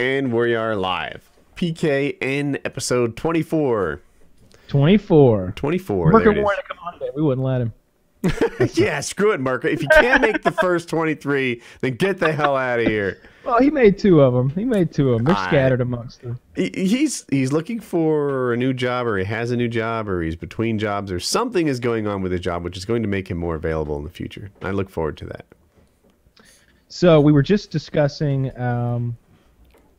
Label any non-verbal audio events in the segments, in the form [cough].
And we are live. PKN episode 24. 24. 24. Merker wanted to come on today. We wouldn't let him. [laughs] yeah, screw it, Marco. If you can't make the first 23, then get the hell out of here. Well, he made two of them. He made two of them. They're I- scattered amongst them. He's he's looking for a new job, or he has a new job, or he's between jobs, or something is going on with his job, which is going to make him more available in the future. I look forward to that. So we were just discussing um,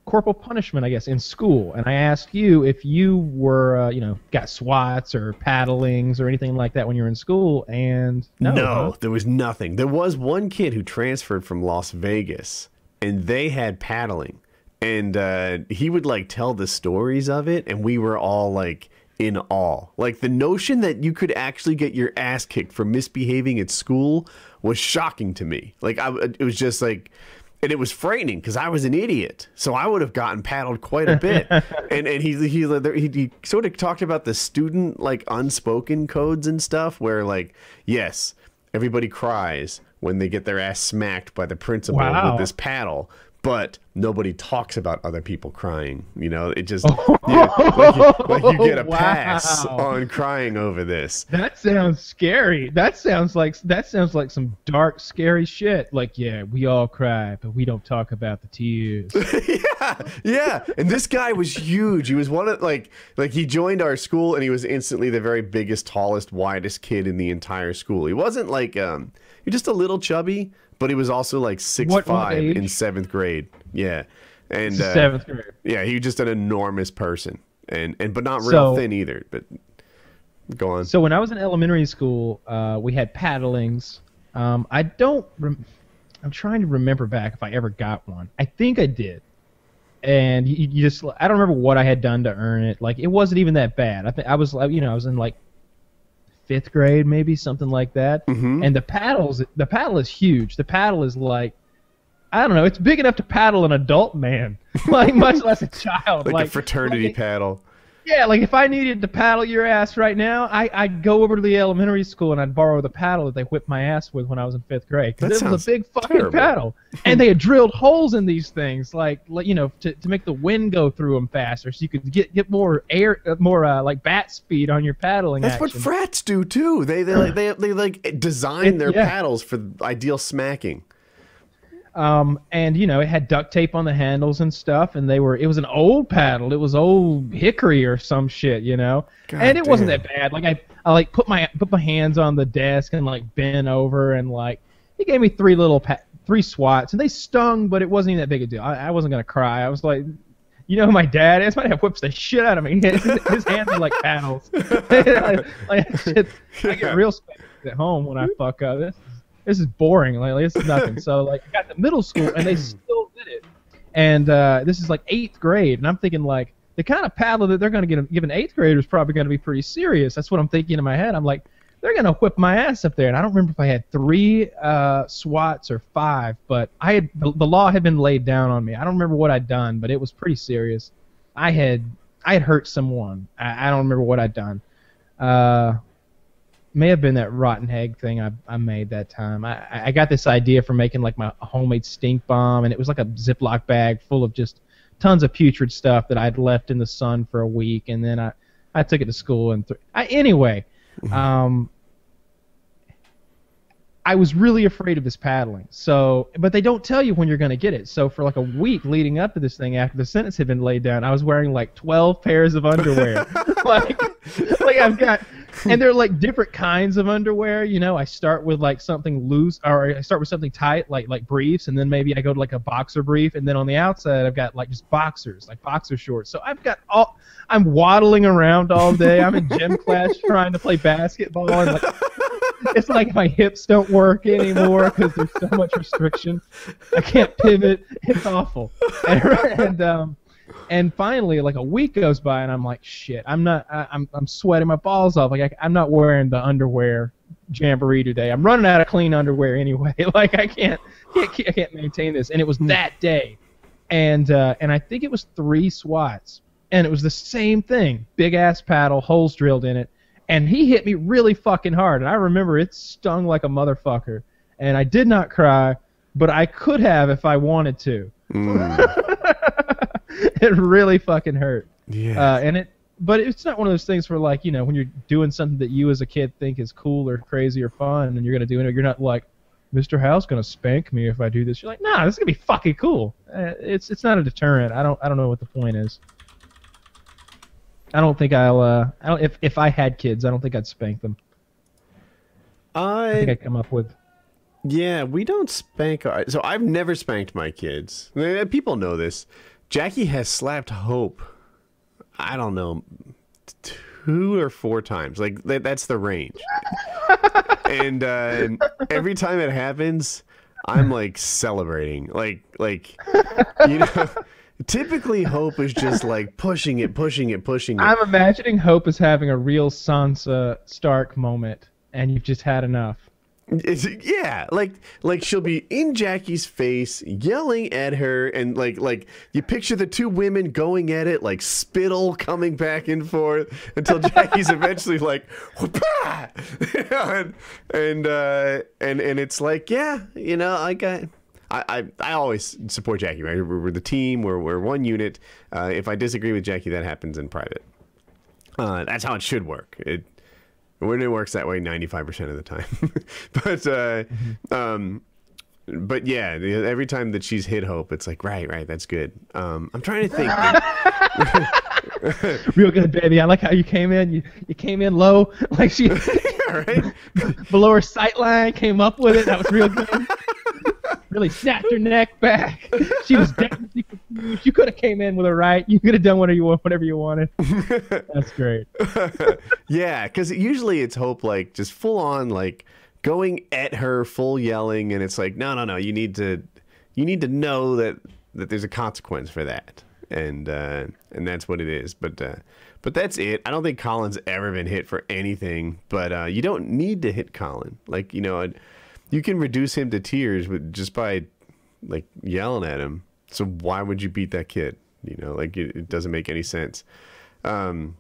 corporal punishment, I guess, in school, and I asked you if you were, uh, you know, got swats or paddlings or anything like that when you were in school, and no, huh? there was nothing. There was one kid who transferred from Las Vegas, and they had paddling, and uh, he would like tell the stories of it, and we were all like in awe. Like the notion that you could actually get your ass kicked for misbehaving at school was shocking to me. Like I, it was just like. And it was frightening because I was an idiot, so I would have gotten paddled quite a bit. [laughs] and and he, he he he sort of talked about the student like unspoken codes and stuff, where like yes, everybody cries when they get their ass smacked by the principal Wow. with this paddle, but nobody talks about other people crying. You know, it just [laughs] Oh. yeah, like, you, like you get a pass on crying over this. That sounds scary. That sounds like that sounds like some dark, scary shit. Like, yeah, we all cry, but we don't talk about the tears. [laughs] yeah, yeah. And this guy was huge. He was one of like like he joined our school and he was instantly the very biggest, tallest, widest kid in the entire school. He wasn't like um he was just a little chubby, but he was also like six What- what five in seventh grade. Yeah. And uh, Seventh grade. yeah, he was just an enormous person. And and but not real So- thin either. But go on. So when I was in elementary school, uh, we had paddlings. Um, I don't. Rem- I'm trying to remember back if I ever got one. I think I did. And you, you just, I don't remember what I had done to earn it. Like it wasn't even that bad. I think I was, like, you know, I was in like fifth grade, maybe something like that. Mhm. And the paddles, the paddle is huge. The paddle is like, I don't know, it's big enough to paddle an adult man, [laughs] like much less a child. like, like a fraternity like- paddle. Yeah, like if I needed to paddle your ass right now, I, I'd go over to the elementary school and I'd borrow the paddle that they whipped my ass with when I was in fifth grade. Because it was a big fucking terrible. paddle. [laughs] and they had drilled holes in these things, like, you know, to, to make the wind go through them faster so you could get, get more air, uh, more uh, like bat speed on your paddling That's what frats do too. They they like [clears throat] they, they like design It- their yeah. paddles for ideal smacking. Um, and you know, it had duct tape on the handles and stuff, and they were. It was an old paddle. It was old hickory or some shit, you know. God and it wasn't that bad. Like I, I like put my put my hands on the desk and like bent over and like he gave me three little pa- three swats, and they stung, but it wasn't even that big a deal. I, I wasn't gonna cry. I was like. You know who my dad is? My dad whips the shit out of me. [laughs] His, his hands are like paddles. [laughs] like, shit, I get real spanked at home when I fuck up. This, this is boring. Like this is nothing. [laughs] So like I got to middle school and they [clears throat] still did it. And uh, this is like eighth grade, and I'm thinking like the kind of paddle that they're going to give an eighth grader is probably going to be pretty serious. That's what I'm thinking in my head. I'm like, they're going to whip my ass up there. And I don't remember if I had three uh, swats or five, but I had the, the law had been laid down on me. I don't remember what I'd done, but it was pretty serious. I had I had hurt someone. I, I don't remember what I'd done. Uh, may have been that rotten egg thing I, I made that time. I, I got this idea for making like my homemade stink bomb, and it was like a Ziploc bag full of just tons of putrid stuff that I'd left in the sun for a week, and then I, I took it to school and th- I, anyway, [laughs] um, I was really afraid of this paddling. So, but they don't tell you when you're going to get it. So for like a week leading up to this thing, after the sentence had been laid down, I was wearing like 12 pairs of underwear. [laughs] [laughs] like, like I've got, and they're like different kinds of underwear. You know, I start with like something loose, or I start with something tight, like like briefs, and then maybe I go to like a boxer brief, and then on the outside I've got like just boxers, like boxer shorts. So I've got all, I'm waddling around all day. I'm in gym class [laughs] trying to play basketball, and like it's like my hips don't work anymore because there's so much restriction. I can't pivot. It's awful. And, [laughs] and um, and finally, like a week goes by, and I'm like, shit, I'm not. I, I'm I'm sweating my balls off. Like I, I'm not wearing the underwear jamboree today. I'm running out of clean underwear anyway. [laughs] Like I can't, can't I can't maintain this. And it was that day, and uh, and I think it was three swats, and it was the same thing. Big ass paddle, holes drilled in it, and he hit me really fucking hard. And I remember it stung like a motherfucker. And I did not cry, but I could have if I wanted to. Mm. [laughs] [laughs] it really fucking hurt. Yeah. Uh, and it, but it's not one of those things where like you know when you're doing something that you as a kid think is cool or crazy or fun, and you're gonna do it, you're not like, Mr. House gonna spank me if I do this. You're like, nah, this is gonna be fucking cool. Uh, it's it's not a deterrent. I don't I don't know what the point is. I don't think I'll. Uh, I don't. If if I had kids, I don't think I'd spank them. I think I come up with. yeah, we don't spank our. So I've never spanked my kids. People know this. Jackie has slapped Hope. I don't know, two or four times. Like that, that's the range. [laughs] and uh, every time it happens, I'm like celebrating. Like like you know. [laughs] Typically, Hope is just like pushing it, pushing it, pushing it. I'm imagining Hope is having a real Sansa Stark moment, and you've just had enough. Yeah, like like she'll be in Jackie's face, yelling at her, and like like you picture the two women going at it, like spittle coming back and forth until Jackie's [laughs] eventually like, [laughs] and and, uh, and and it's like, yeah, you know, I got. I, I, I always support Jackie, right? We're, we're the team, we're, we're one unit. Uh, if I disagree with Jackie, that happens in private. Uh, that's how it should work. It when it works that way 95% of the time [laughs] but uh um but yeah every time that she's hit hope it's like right right that's good um i'm trying to think [laughs] Real good, baby. I like how you came in. You you came in low, [laughs] like she right below her sight line, came up with it. That was real good. really snapped her neck back. She was confused. You could have came in with a right. You could have done whatever you want, whatever you wanted. [laughs] That's great. [laughs] yeah because usually it's hope like just full on like going at her full yelling and it's like no no no you need to you need to know that that there's a consequence for that and uh and that's what it is but uh but that's it i don't think colin's ever been hit for anything but uh you don't need to hit colin like you know you can reduce him to tears with just by like yelling at him so why would you beat that kid you know like it, it doesn't make any sense um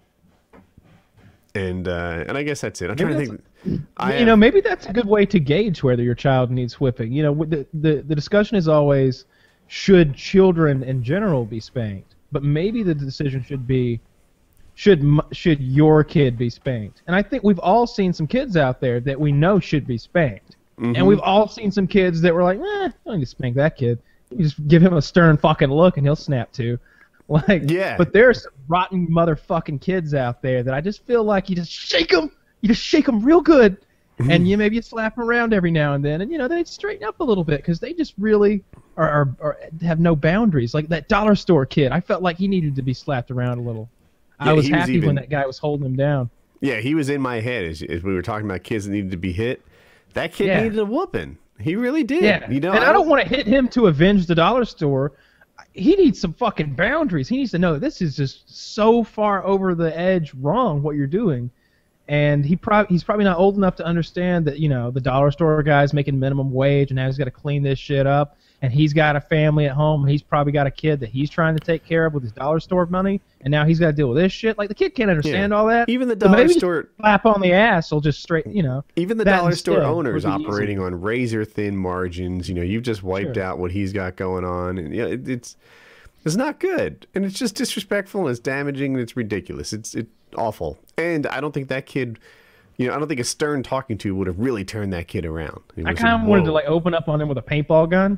and uh, and I guess that's it. I'm trying to think. I you know, maybe that's a good way to gauge whether your child needs whipping. You know, the, the the discussion is always should children in general be spanked, but maybe the decision should be should should your kid be spanked. And I think we've all seen some kids out there that we know should be spanked, Mm-hmm. and we've all seen some kids that were like, eh, I don't need to spank that kid. You just give him a stern fucking look and he'll snap too. [laughs] Like, Yeah. But there's some rotten motherfucking kids out there that I just feel like you just shake them, you just shake them real good, Mm-hmm. and you maybe you slap them around every now and then, and you know they straighten up a little bit because they just really are, are, are have no boundaries. Like that dollar store kid, I felt like he needed to be slapped around a little. I Yeah, was he was happy even- when that guy was holding him down. yeah, he was in my head as, as we were talking about kids that needed to be hit. That kid Yeah. needed a whooping. He really did. Yeah, You know, and I don't want to hit him to avenge the dollar store. He needs some fucking boundaries. He needs to know this is just so far over the edge wrong what you're doing, and he prob- he's probably not old enough to understand that you know the dollar store guy's making minimum wage and now he's got to clean this shit up, and he's got a family at home. And he's probably got a kid that he's trying to take care of with his dollar store money, and now he's got to deal with this shit. Like the kid can't understand Yeah. all that. Even the So dollar maybe store- slap on the ass will just straight you know. Even the dollar store owners be easy. operating on razor thin margins. You know, you've just wiped Sure. out what he's got going on, and you know, it, it's it's not good, and it's just disrespectful, and it's damaging, and it's ridiculous. It's it's awful, and I don't think that kid. You know, I don't think a stern talking to would have really turned that kid around. I kind of wanted to like open up on him with a paintball gun.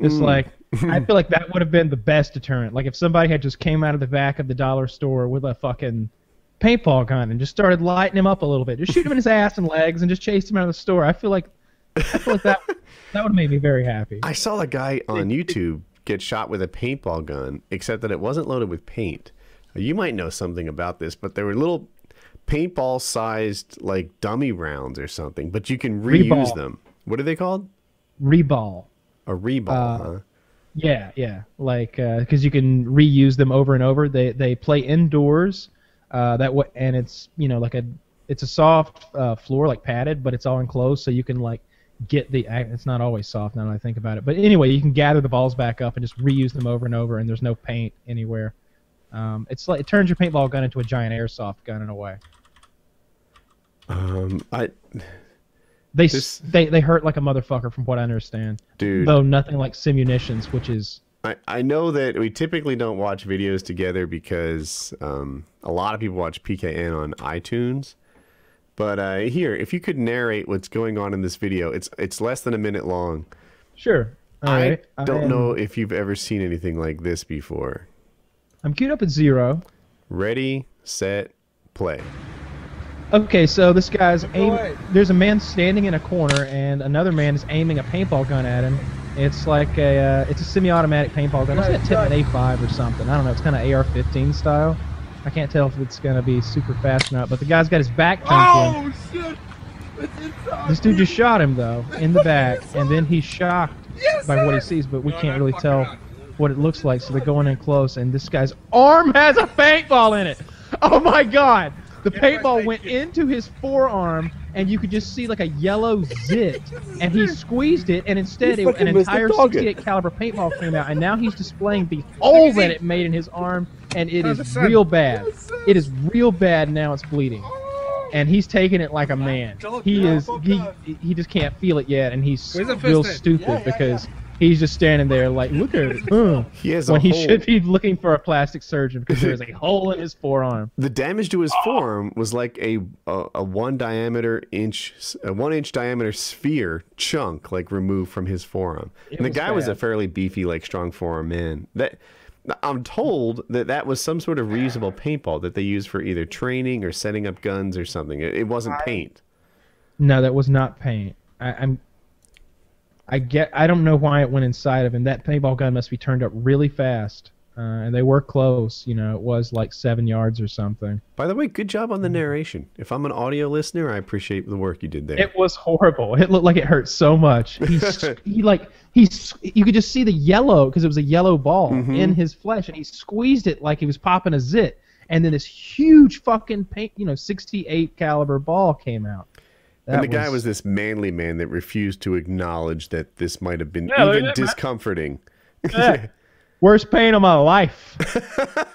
Just mm. like I [laughs] feel like that would have been the best deterrent. Like if somebody had just came out of the back of the dollar store with a fucking paintball gun and just started lighting him up a little bit, just shoot him in his ass and legs and just chased him out of the store. I feel like I feel like that that would have made me very happy. I saw a guy on YouTube get shot with a paintball gun, except that it wasn't loaded with paint. You might know something about this, but there were little paintball sized like dummy rounds or something, but you can reuse Reball. them. What are they called? Reball. A reball, Uh, huh? Yeah, yeah. Like because you can reuse them over and over. They they play indoors. Uh, that way, and it's you know like a it's a soft uh, floor like padded, but it's all enclosed, so you can like get the. It's not always soft now that I think about it, but anyway, you can gather the balls back up and just reuse them over and over, and there's no paint anywhere. Um, it's like it turns your paintball gun into a giant airsoft gun in a way. Um, I, They This- they they hurt like a motherfucker from what I understand. dude, Though nothing like simunitions, which is I, I know that we typically don't watch videos together because um, a lot of people watch PKN on iTunes. But uh, here, if you could narrate what's going on in this video, it's it's less than a minute long. Sure. All I right. don't am- know if you've ever seen anything like this before. I'm queued up at zero. Ready, set, play. Okay, so this guy's aim. There's a man standing in a corner, and another man is aiming a paintball gun at him. It's like a, uh, it's a semi-automatic paintball gun. It's Right, got Tippmann right. A5 or something. I don't know. It's kind of AR-15 style. I can't tell if it's gonna be super fast or not. But the guy's got his back turned. Oh shit! This dude just shot him though in the back, and then he's shocked Yes, by what he sees, but we No, can't really tell not. what it looks like. So they're going in close, and this guy's arm has a paintball in it. Oh my god! The paintball went into his forearm, and you could just see like a yellow [laughs] zit, and he squeezed it, and instead it, an fucking missed the entire target. 68 caliber paintball came out, and now he's displaying the [laughs] hole that it made in his arm, and it is real bad. It is real bad. Now it's bleeding. And he's taking it like a man. He is he he just can't feel it yet, and he's real stupid because he's just standing there like, look at it, huh," [laughs] mm. He has a when he hole. should be looking for a plastic surgeon because there's a [laughs] hole in his forearm. The damage to his forearm was like a, a a one diameter inch a one inch diameter sphere chunk like removed from his forearm. It and the was guy was a fairly beefy like strong forearm man. That I'm told that that was some sort of reusable paintball that they used for either training or setting up guns or something. It, it wasn't paint. No, that was not paint. I, I'm. I get. I don't know why it went inside of him. That paintball gun must be turned up really fast, uh, and they were close. You know, it was like seven yards or something. By the way, good job on the narration. If I'm an audio listener, I appreciate the work you did there. It was horrible. It looked like it hurt so much. He, [laughs] he like he, you could just see the yellow because it was a yellow ball Mhm. in his flesh, and he squeezed it like he was popping a zit, and then this huge fucking paint, you know, 68 caliber ball came out. And the That guy was this manly man that refused to acknowledge that this might have been Yeah, even at that, man. discomforting. Yeah. [laughs] worst pain of my life. [laughs]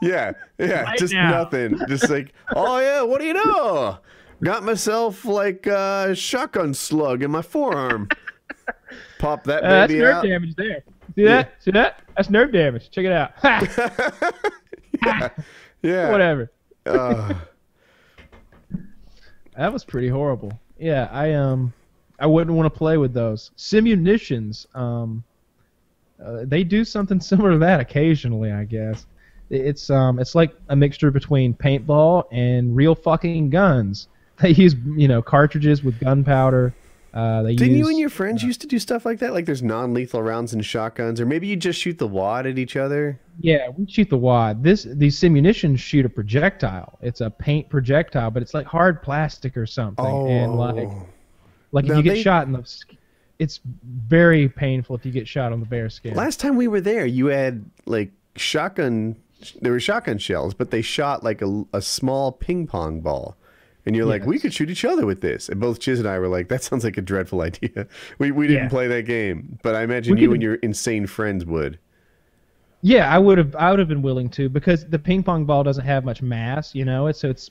Yeah, yeah, Right just now. nothing. Just like, oh yeah, what do you know? Got myself like a shotgun slug in my forearm. Pop that [laughs] Uh, that's baby nerve out. damage there. See that? See that? That's nerve damage. Check it out. Yeah, yeah. Whatever. Uh, That was pretty horrible. Yeah, I um, I wouldn't want to play with those. Simunitions, um, uh, they do something [laughs] similar to that occasionally, I guess. It's um, it's like a mixture between paintball and real fucking guns. [laughs] They use you know cartridges with gunpowder. Uh, they didn't use, you and your friends used to do stuff like that? Like there's non-lethal rounds and shotguns, or maybe you just shoot the wad at each other. Yeah, we shoot the wad. This these simunitions shoot a projectile. It's a paint projectile, but it's like hard plastic or something. And like oh. like if Now you get they- shot in the it's very painful if you get shot on the bare skin. Last time we were there, you had like shotgun. There were shotgun shells, but they shot like a, a small ping pong ball. And you're like, we could shoot each other with this. And both Chiz and I were like, that sounds like a dreadful [laughs] idea. We, we didn't Yeah. play that game, but I imagine We you and your insane friends would. Yeah, I would have I would have been willing to because the ping pong ball doesn't have much mass, you know. It's so it's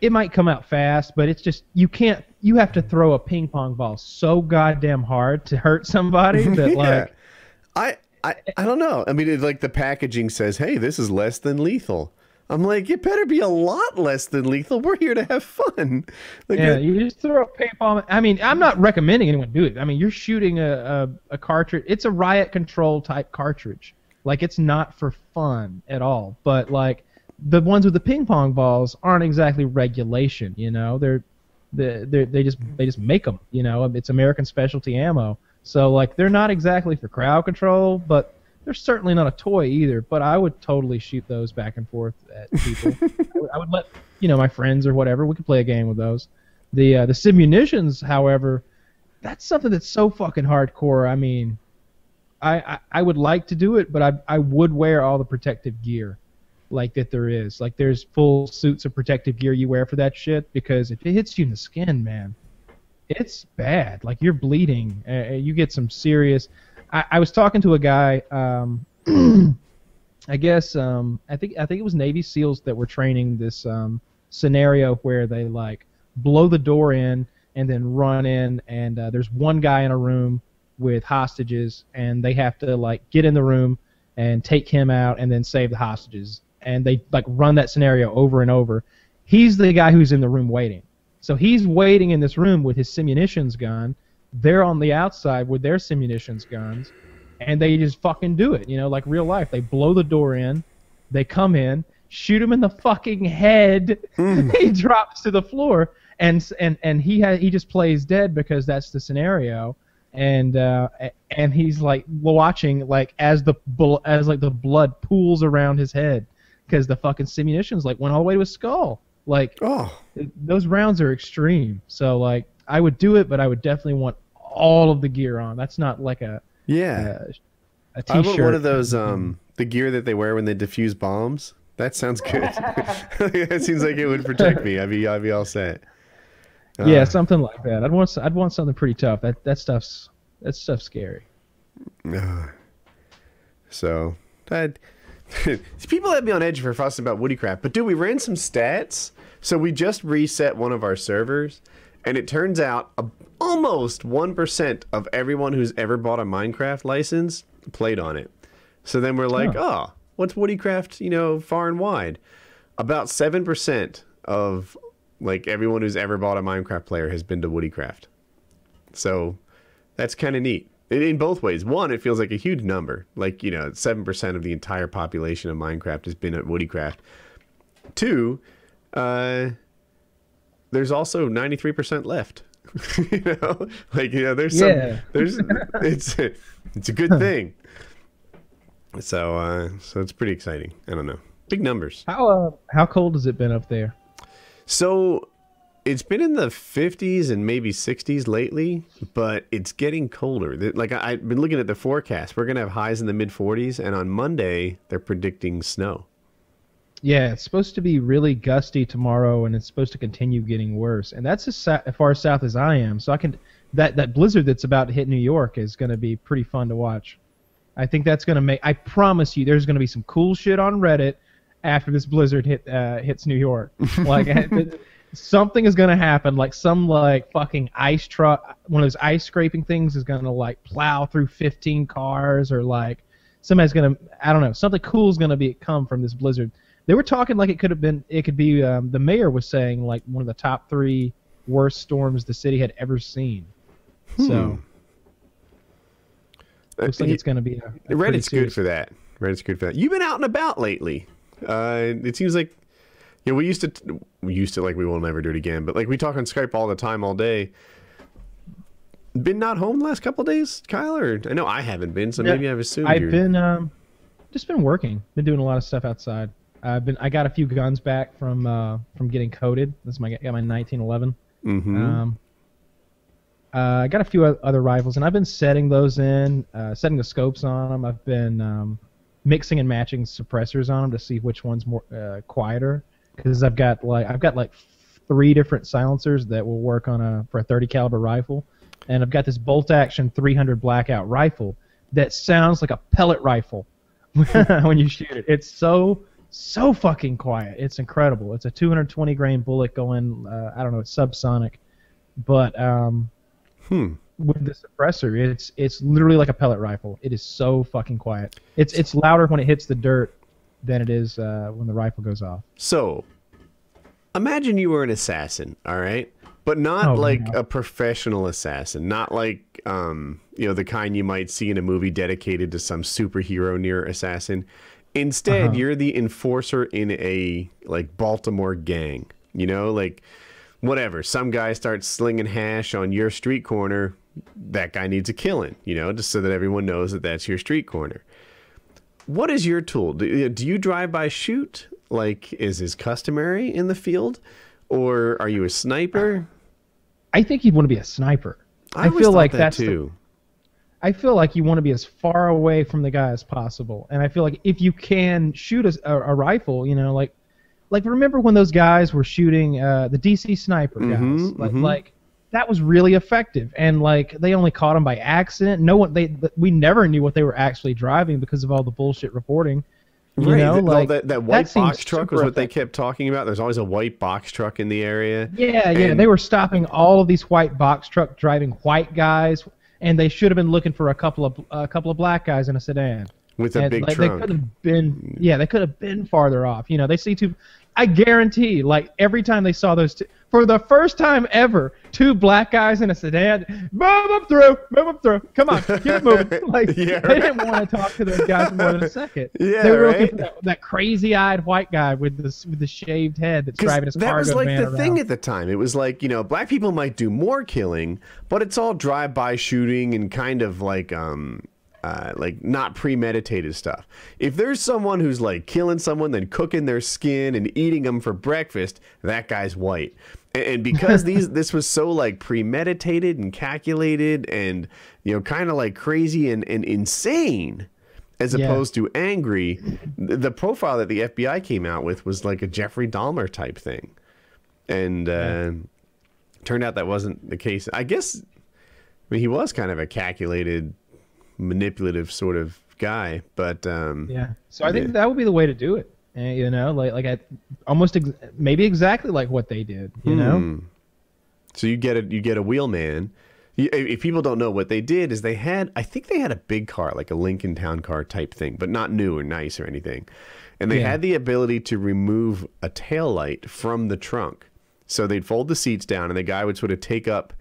it might come out fast, but it's just you can't you have to throw a ping pong ball so goddamn hard to hurt somebody [laughs] that Yeah. like I, I, I don't know. I mean, it, like the packaging says, hey, this is less than lethal. I'm like, it better be a lot less than lethal. We're here to have fun. Like, Yeah, you just throw a paintball. I mean, I'm not recommending anyone do it. I mean, you're shooting a, a, a cartridge. It's a riot control type cartridge. Like, it's not for fun at all. But like, the ones with the ping pong balls aren't exactly regulation. You know, they're they they they just they just make them. You know, it's American specialty ammo. So like, they're not exactly for crowd control, but they're certainly not a toy either. But I would totally shoot those back and forth at [laughs] people. I would- I would let you know my friends or whatever. We could play a game with those. The uh, the simunitions, however, that's something that's so fucking hardcore. I mean, I, I I would like to do it, but I I would wear all the protective gear, like that there is. Like there's full suits of protective gear you wear for that shit because if it hits you in the skin, man, it's bad. Like you're bleeding. Uh, you get some serious. I, I was talking to a guy. Um, [clears throat] I guess um, I think I think it was Navy SEALs that were training this um, scenario where they like blow the door in and then run in, and uh, there's one guy in a room with hostages, and they have to like get in the room and take him out, and then save the hostages. And they like run that scenario over and over. He's the guy who's in the room waiting. So he's waiting in this room with his simunitions gun. They're on the outside with their simunitions guns, and they just fucking do it. You know, like real life. They blow the door in, they come in, shoot him in the fucking head. [laughs] he drops to the floor, and and and he ha- he just plays dead because that's the scenario. And uh, and he's like watching like as the bl- as like the blood pools around his head because the fucking simunitions like went all the way to his skull. Like Oh, those rounds are extreme. So like I would do it, but I would definitely want all of the gear on. That's not like a yeah. a, a I t-shirt. want one of those um the gear that they wear when they defuse bombs. That sounds good. [laughs] [laughs] that seems like it would protect me. I'd be I'd be all set. yeah, Uh, something like that. I'd want I'd want something pretty tough. That that stuff's that stuff's scary. So that [laughs] people have me on edge for fussing about Woodycraft, but dude, we ran some stats. So we just reset one of our servers, and it turns out a, almost one percent of everyone who's ever bought a Minecraft license played on it. So then we're like, oh, what's Woodycraft? You know, far and wide. About seven percent of like everyone who's ever bought a Minecraft player has been to Woodycraft. So that's kind of neat. In, in both ways. One, it feels like a huge number. Like, you know, 7% of the entire population of Minecraft has been at Woodycraft. Two, uh, there's also 93% left. [laughs] you know, like, you know, there's some, Yeah. [laughs] there's, it's, it's a good thing. So, uh, so it's pretty exciting. I don't know. Big numbers. How uh, how cold has it been up there? So it's been in the 50s and maybe 60s lately, but it's getting colder. Like I, I've been looking at the forecast. We're gonna have highs in the mid 40s, and on Monday they're predicting snow. Yeah, it's supposed to be really gusty tomorrow, and it's supposed to continue getting worse. And that's as, sa- as far south as I am, so I can that that blizzard that's about to hit New York is going to be pretty fun to watch. I think that's going to make. I promise you, there's going to be some cool shit on Reddit after this blizzard hit uh, hits New York. [laughs] Like [laughs] something is going to happen. Like some like fucking ice truck, one of those ice scraping things is going to like plow through 15 cars, or like somebody's going to. I don't know. Something cool is going to be come from this blizzard. They were talking like it could have been. It could be. Um, the mayor was saying like one of the top three worst storms the city had ever seen. So looks like Uh, it's going to be. A, a pretty Reddit's good for that. Reddit's good for that. You've been out and about lately. Uh, it seems like, you know, we used to, we used to like we will never do it again, but like we talk on Skype all the time, all day. Been not home the last couple of days, Kyle? Or I know I haven't been, so Yeah, maybe I've assumed I've you're. been um, just been working. Been doing a lot of stuff outside. I've been. I got a few guns back from uh, from getting coated. This is my got my 1911. Mhm. Um, uh, I got a few other rifles, and I've been setting those in, uh, setting the scopes on them. I've been um, mixing and matching suppressors on them to see which one's more uh, quieter. Because I've got like I've got like three different silencers that will work on a for a 30 caliber rifle, and I've got this bolt action 300 blackout rifle that sounds like a pellet rifle [laughs] when you shoot it. It's so so fucking quiet. It's incredible. It's a 220 grain bullet going. Uh, I don't know. It's subsonic, but um, Hmm. with the suppressor, it's it's literally like a pellet rifle. It is so fucking quiet. It's it's louder when it hits the dirt than it is uh, when the rifle goes off. So, imagine you were an assassin, all right? But not Oh, like no. a professional assassin, not like um, you know, the kind you might see in a movie dedicated to some superhero near assassin. Instead, Uh-huh. you're the enforcer in a like Baltimore gang. You know, like whatever. Some guy starts slinging hash on your street corner, that guy needs a killing, you know, just so that everyone knows that that's your street corner. What is your tool? Do, do you drive by shoot like is is customary in the field, or are you a sniper? I think you'd want to be a sniper. I, always feel like that that's too. I feel like you want to be as far away from the guy as possible, and I feel like if you can shoot a, a, a rifle, you know, like, like remember when those guys were shooting uh, the DC sniper guys, Mhm, like, mhm. like that was really effective, and like they only caught them by accident. No one, they, we never knew what they were actually driving because of all the bullshit reporting. You right, know, th- well, like that, that white seems box truck was what they kept talking about. There's always a white box truck in the area. Yeah, yeah. They were stopping all of these white box truck driving white guys, and they should have been looking for a couple of a couple of black guys in a sedan. with a And, big like, They could have been, yeah, they could have been farther off. You know, they see two. I guarantee, like every time they saw those two, for the first time ever, two black guys in a sedan, move them through, move them through. Come on, keep moving. [laughs] Like Yeah, they didn't want to talk to those guys for more than a second. [laughs] Yeah, they were looking for that, that crazy-eyed white guy with the with the shaved head that's driving his car. that cargo was like the around. thing at the time. It was like you know, black people might do more killing, but it's all drive-by shooting and kind of like um, uh, like not premeditated stuff. If there's someone who's like killing someone, then cooking their skin and eating them for breakfast, that guy's white. And, and because [laughs] these this was so like premeditated and calculated and you know kind of like crazy and, and insane as Yeah. opposed to angry. The profile that the FBI came out with was like a Jeffrey Dahmer type thing, and uh, turned out that wasn't the case. I guess. I mean, he was kind of a calculated, manipulative sort of guy, but um, Yeah. So I think Yeah. that would be the way to do it. Eh, you know, like like I, almost ex- maybe exactly like what they did. You know. Hmm. So you get a you get a wheelman. If people don't know what they did, is they had I think they had a big car like a Lincoln Town car type thing, but not new or nice or anything, and they Yeah. had the ability to remove a tail light from the trunk. So they'd fold the seats down, and the guy would sort of take up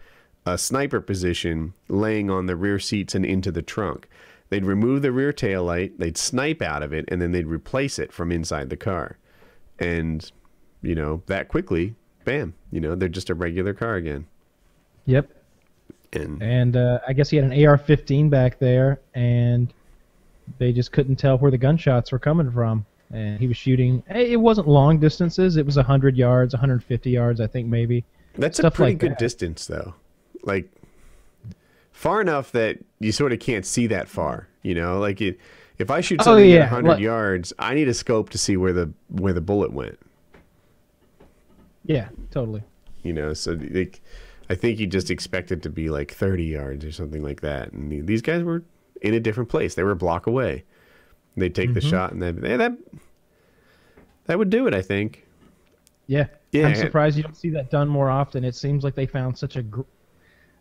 a sniper position, laying on the rear seats and into the trunk. They'd remove the rear tail light, they'd snipe out of it, and then they'd replace it from inside the car. And you know that quickly, bam, you know they're just a regular car again. Yep. And And uh, I guess he had an AR-15 back there, and they just couldn't tell where the gunshots were coming from. And he was shooting. eh, It wasn't long distances. It was 100 yards, 150 yards, I think maybe. that's a pretty like good that. distance, though. Like far enough that you sort of can't see that far. You know, like it, if I shoot Oh, something yeah, at 100 like- yards, I need a scope to see where the where the bullet went. Yeah, totally. You know, so like, I think you just expect it to be like 30 yards or something like that. And these guys were in a different place. They were a block away. They'd take Mm-hmm. the shot, and then yeah, that that would do it. I think. Yeah. Yeah. I'm surprised you don't see that done more often. It seems like they found such a. Gr-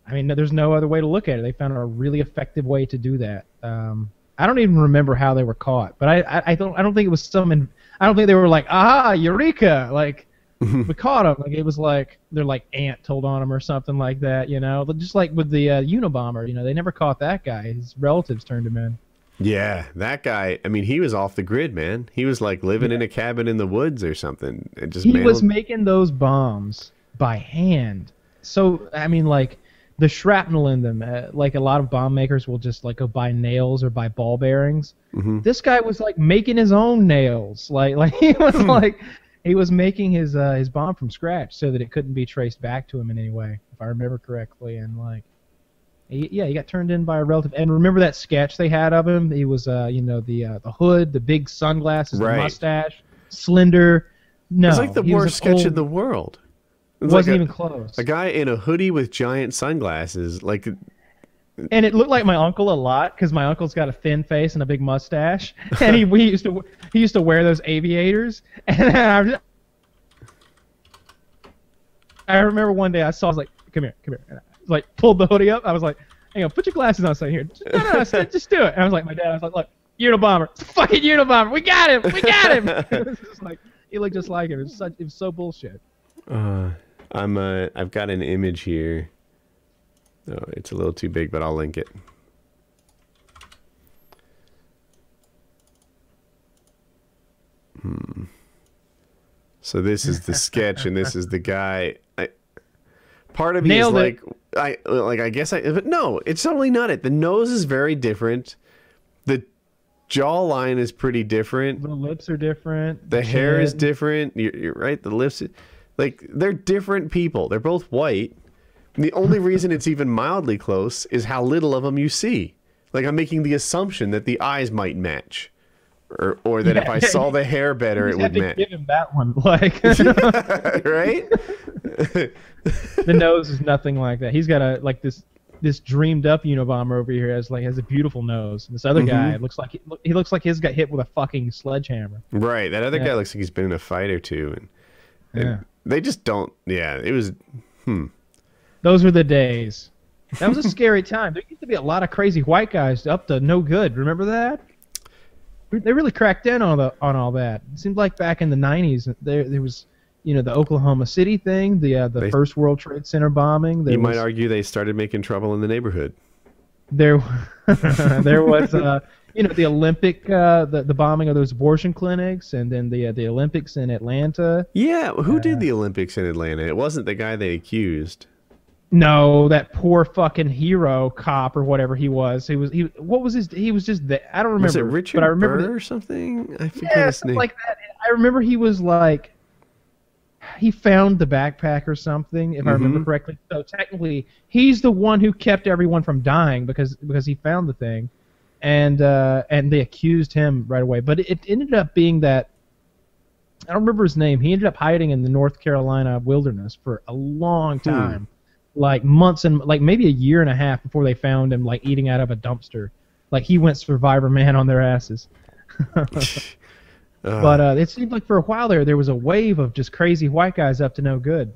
I mean, there's no other way to look at it. They found a really effective way to do that. Um, I don't even remember how they were caught, but I, I, I don't I don't think it was some. In, I don't think they were like ah eureka like [laughs] we caught him. Like it was like they're like ant told on him or something like that. You know, just like with the uh, Unabomber. You know, they never caught that guy. His relatives turned him in. Yeah, that guy. I mean, he was off the grid, man. He was like living in a cabin in the woods or something. And just he mailed- was making those bombs by hand. So I mean, like the shrapnel in them. Uh, like a lot of bomb makers will just like go buy nails or buy ball bearings. Mhm. This guy was like making his own nails. [laughs] Like like he was like he was making his uh, his bomb from scratch so that it couldn't be traced back to him in any way, if I remember correctly. And like. He, yeah, he got turned in by a relative. And remember that sketch they had of him? He was, uh, you know, the uh, the hood, the big sunglasses, Right. the mustache, slender. No, It's like the worst sketch in the world. It was wasn't like a, even close. a guy in a hoodie with giant sunglasses, like and it looked like my uncle a lot because my uncle's got a thin face and a big mustache, [laughs] and he we used to he used to wear those aviators. [laughs] And I, was- I remember one day I saw I was like, "Come here, come here," and I like pulled the hoodie up. I was like, "Hang on, put your glasses on." So here, just, no, no, no, just- just do it. And I was like, my dad, I was like, "Look, Unabomber, it's a fucking Unabomber. We got him, we got him." [laughs] it was just like he looked just like him. It was such, it was so bullshit. uh, I'm uh, I've got an image here. Oh, it's a little too big, but I'll link it. Hmm. So this is the sketch, and this is the guy. I, part of me Nailed is it. like, I like. I guess I. But no, it's totally not it. The nose is very different. The jawline is pretty different. The lips are different. The hair is different. You're, you're right. The lips, like they're different people. They're both white. The only [laughs] reason it's even mildly close is how little of them you see. Like I'm making the assumption that the eyes might match, or or that if I yeah, saw the hair better, it would match. give him that one. [laughs] Like [laughs] right? the nose is nothing like that. He's got a like this this dreamed up Unabomber over here has like has a beautiful nose. And this other guy Mm-hmm. looks like he, he looks like his got hit with a fucking sledgehammer. Right. That other Yeah. guy looks like he's been in a fight or two, and, and Yeah. They just don't. Yeah, it was. Hmm. Those were the days. That was a scary [laughs] time. There used to be a lot of crazy white guys up to no good. Remember that? They really cracked in on the on all that. It seemed like back in the '90s, there there was, you know, the Oklahoma City thing, the uh, the They- first World Trade Center bombing. There you might argue they started making trouble in the neighborhood. there [laughs] there was uh, you know the Olympic uh, the the bombing of those abortion clinics, and then the uh, the Olympics in Atlanta. Yeah, who did the Olympics in Atlanta? It wasn't the guy they accused. No, that poor fucking hero cop or whatever he was. He was he. What was his? He was just that. I don't remember. Was it Richard but I remember Burr or something? I forget yeah, his something name. like that. I remember he was like, he found the backpack or something, if I remember Mhm. correctly. So technically, he's the one who kept everyone from dying because because he found the thing, and uh, and they accused him right away. But it, ended up being that. I don't remember his name. He ended up hiding in the North Carolina wilderness for a long time, like months and like maybe a year and a half before they found him, like eating out of a dumpster. Like he went Survivor Man on their asses. [laughs] Ugh. But uh, it seemed like for a while there, there was a wave of just crazy white guys up to no good.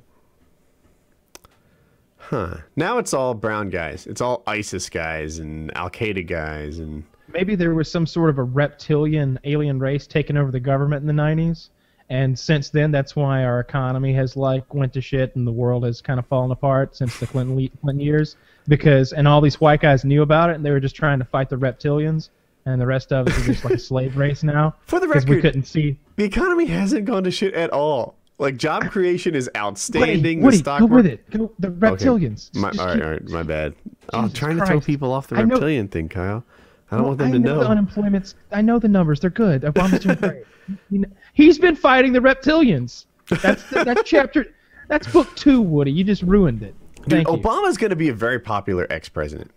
Huh. Now it's all brown guys. It's all ISIS guys and Al Qaeda guys and Maybe there was some sort of a reptilian alien race taking over the government in the 90s. And since then, that's why our economy has like went to shit and the world has kind of fallen apart since the Clinton, Clinton years. Because and all these white guys knew about it and they were just trying to fight the reptilians. And the rest of us are just like a [laughs] slave race now. For the Because we couldn't see. the economy hasn't gone to shit at all. Like job [laughs] creation is outstanding. Woody, the stock go with market- it. Go the reptilians. My, all right, all right, my bad. I'm Jesus trying to throw people off the reptilian thing, Kyle. I don't Well, want them I to know. The unemployment's. I know the numbers. They're good. Obama's doing great. You [laughs] know, he's been fighting the reptilians. That's that's [laughs] chapter. That's book two, Woody. You just ruined it. Dude, you. Obama's going to be a very popular ex-president.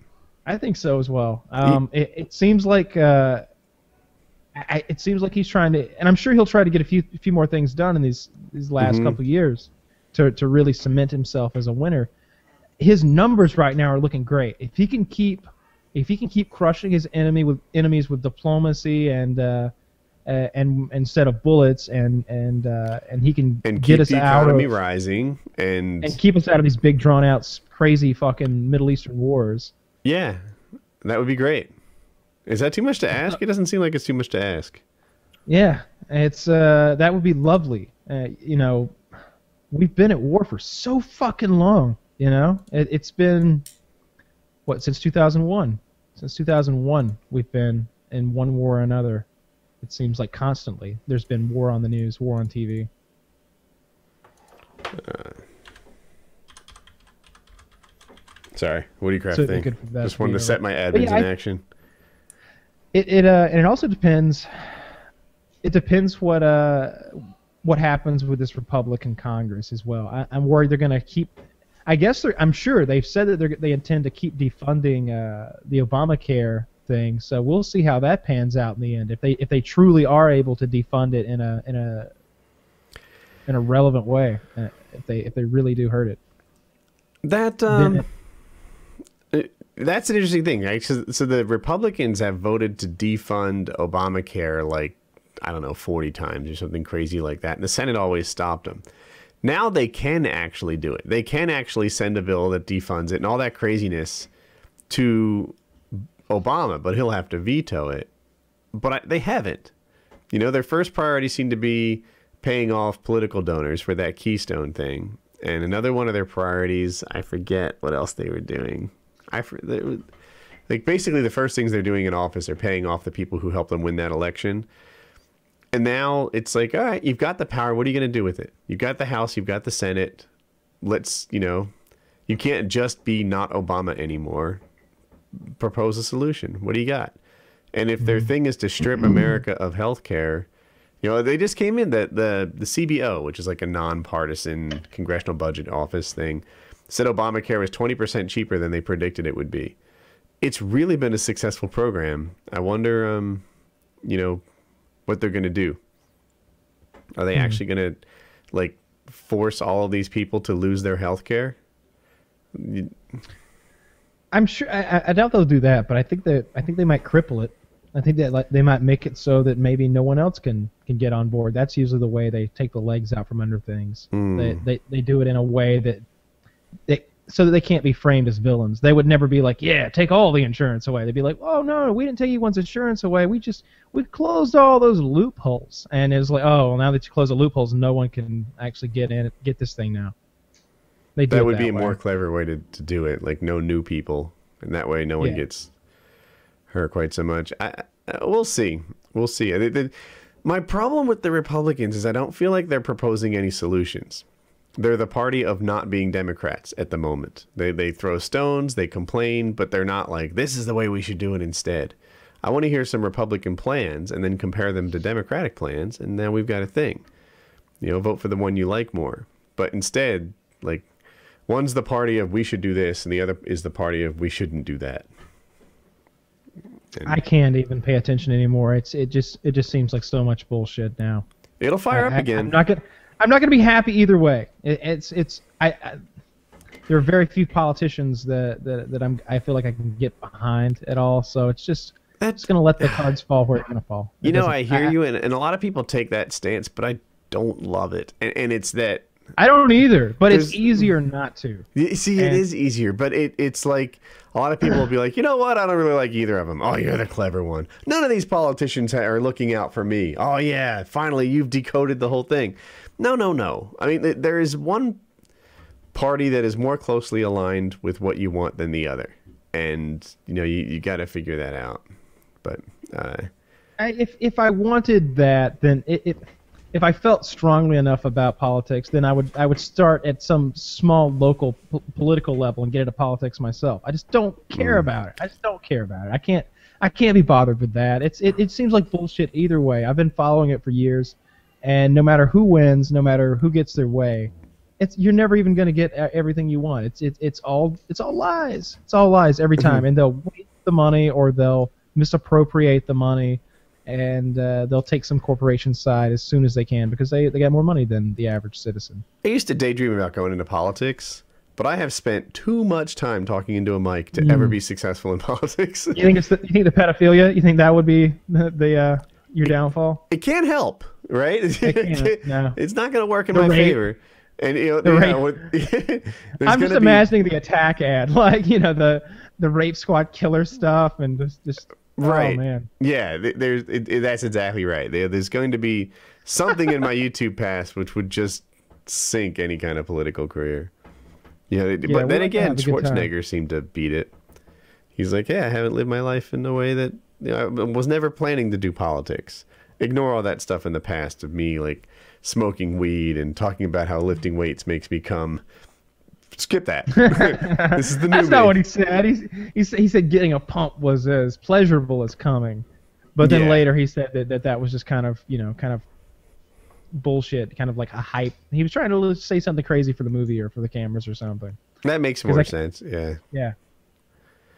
I think so as well. Um, it, it seems like uh, I, it seems like he's trying to, and I'm sure he'll try to get a few a few more things done in these these last Mhm. couple years to to really cement himself as a winner. His numbers right now are looking great. If he can keep if he can keep crushing his enemy with enemies with diplomacy and uh, uh, and instead of bullets and and uh, and he can And get us the out economy of rising. And, and keep us out of these big drawn out crazy fucking Middle Eastern wars. yeah, that would be great. Is that too much to ask? It doesn't seem like it's too much to ask. Yeah, it's uh, that would be lovely. Uh, you know, we've been at war for so fucking long. You know, it, it's been what since 2001. Since 2001, we've been in one war or another. It seems like constantly. There's been war on the news, war on TV. Sorry, what do you craft So think? Just wanted to set my admins yeah, in I- action. It it uh, and it also depends. It depends what uh what happens with this Republican Congress as well. I, I'm worried they're going to keep. I guess they're. I'm sure they've said that they they intend to keep defunding uh, the Obamacare thing. So we'll see how that pans out in the end. If they if they truly are able to defund it in a in a in a relevant way, uh, if they if they really do hurt it. That um, that's an interesting thing, right? So, so the Republicans have voted to defund Obamacare like I don't know forty times or something crazy like that, and the Senate always stopped them. Now they can actually do it. They can actually send a bill that defunds it and all that craziness to Obama, but he'll have to veto it. But I, they haven't. You know, their first priority seemed to be paying off political donors for that Keystone thing. And another one of their priorities, I forget what else they were doing. I like basically the first things they're doing in office are paying off the people who helped them win that election. And now it's like, all right, you've got the power. What are you going to do with it? You've got the House, you've got the Senate. Let's, you know, you can't just be not Obama anymore. Propose a solution. What do you got? And if their mm-hmm. thing is to strip mm-hmm. America of health care, you know, they just came in that the the CBO, which is like a nonpartisan congressional budget office thing, said Obamacare was 20% cheaper than they predicted it would be. It's really been a successful program. I wonder um, you know, what they're going to do. Are they actually going to like force all of these people to lose their health care? I'm sure. I, I- doubt they'll do that, but I think that I think they might cripple it. I think that like they might make it so that maybe no one else can can get on board. That's usually the way they take the legs out from under things. Hmm. They, they they do it in a way that they so that they can't be framed as villains. They would never be like, yeah, take all the insurance away. They'd be like, oh no, we didn't take anyone's insurance away. We just we closed all those loopholes. And it's like, oh, well, now that you close the loopholes, no one can actually get in get this thing now. They That would be a way. more clever way to, to do it. Like no new people, and that way no one Yeah. gets hurt quite so much. I, I, we'll see. We'll see. I- my problem with the Republicans is I don't feel like they're proposing any solutions. They're the party of not being Democrats at the moment. They they throw stones, they complain, but they're not like this is the way we should do it instead. I want to hear some Republican plans and then compare them to Democratic plans, and now we've got a thing. You know, vote for the one you like more. But instead, like one's the party of we should do this, and the other is the party of we shouldn't do that. And I can't even pay attention anymore. It's it just it just seems like so much bullshit now. it'll fire I- up I- again. I'm not gonna I'm not gonna be happy either way. It, it's it's I, I there are very few politicians that, that that I'm I feel like I can get behind at all. So it's just That's- just gonna let the [sighs] cards fall where it's gonna fall. It You know, doesn't- I hear you, and, and a lot of people take that stance, but I don't love it. And, and it's that I don't either, but it's easier not to. See, it And- is easier, but it, it's like a lot of people will be like, you know what? I don't really like either of them. Oh, you're the clever one. None of these politicians are looking out for me. Oh, yeah, finally you've decoded the whole thing. No, no, no. I mean, there is one party that is more closely aligned with what you want than the other. And, you know, you, you got to figure that out. But, uh, I, if if I wanted that, then it, it if I felt strongly enough about politics, then I would I would start at some small local po- political level and get into politics myself. I just don't care about it. I just don't care about it. I can't I can't be bothered with that. It's it, it seems like bullshit either way. I've been following it for years, and no matter who wins, no matter who gets their way, it's you're never even going to get everything you want. It's it's it's all it's all lies. It's all lies every time, and they'll waste the money or they'll misappropriate the money and uh, they'll take some corporation side as soon as they can because they, they got more money than the average citizen. I used to daydream about going into politics, but I have spent too much time talking into a mic to Mm. ever be successful in [laughs] politics. You think it's the, you think the pedophilia? You think that would be the, the uh, your downfall? it can't help, right? can't, [laughs] no. It's not going to work in The my rape- favor. And you know, the yeah, rape- what- [laughs] I'm just be- imagining the attack ad, [laughs] like you know the the rape squad killer stuff, and just just oh, Right. Oh man, Yeah, there's it, it- that's exactly right. There, there's going to be something in my YouTube past which would just sink any kind of political career. Yeah, it- Yeah, but then again, have a good time. Schwarzenegger seemed to beat it. He's like, yeah, I haven't lived my life in a way that you know, I was never planning to do politics. Ignore all that stuff in the past of me like smoking weed and talking about how lifting weights makes me come. Skip that. [laughs] [laughs] this is the new that's me. not what he said. He's, he said he said getting a pump was as pleasurable as coming, but then Yeah. later he said that, that that was just kind of you know kind of bullshit, kind of like a hype. He was trying to say something crazy for the movie or for the cameras or something. that makes more I- sense. Yeah. Yeah.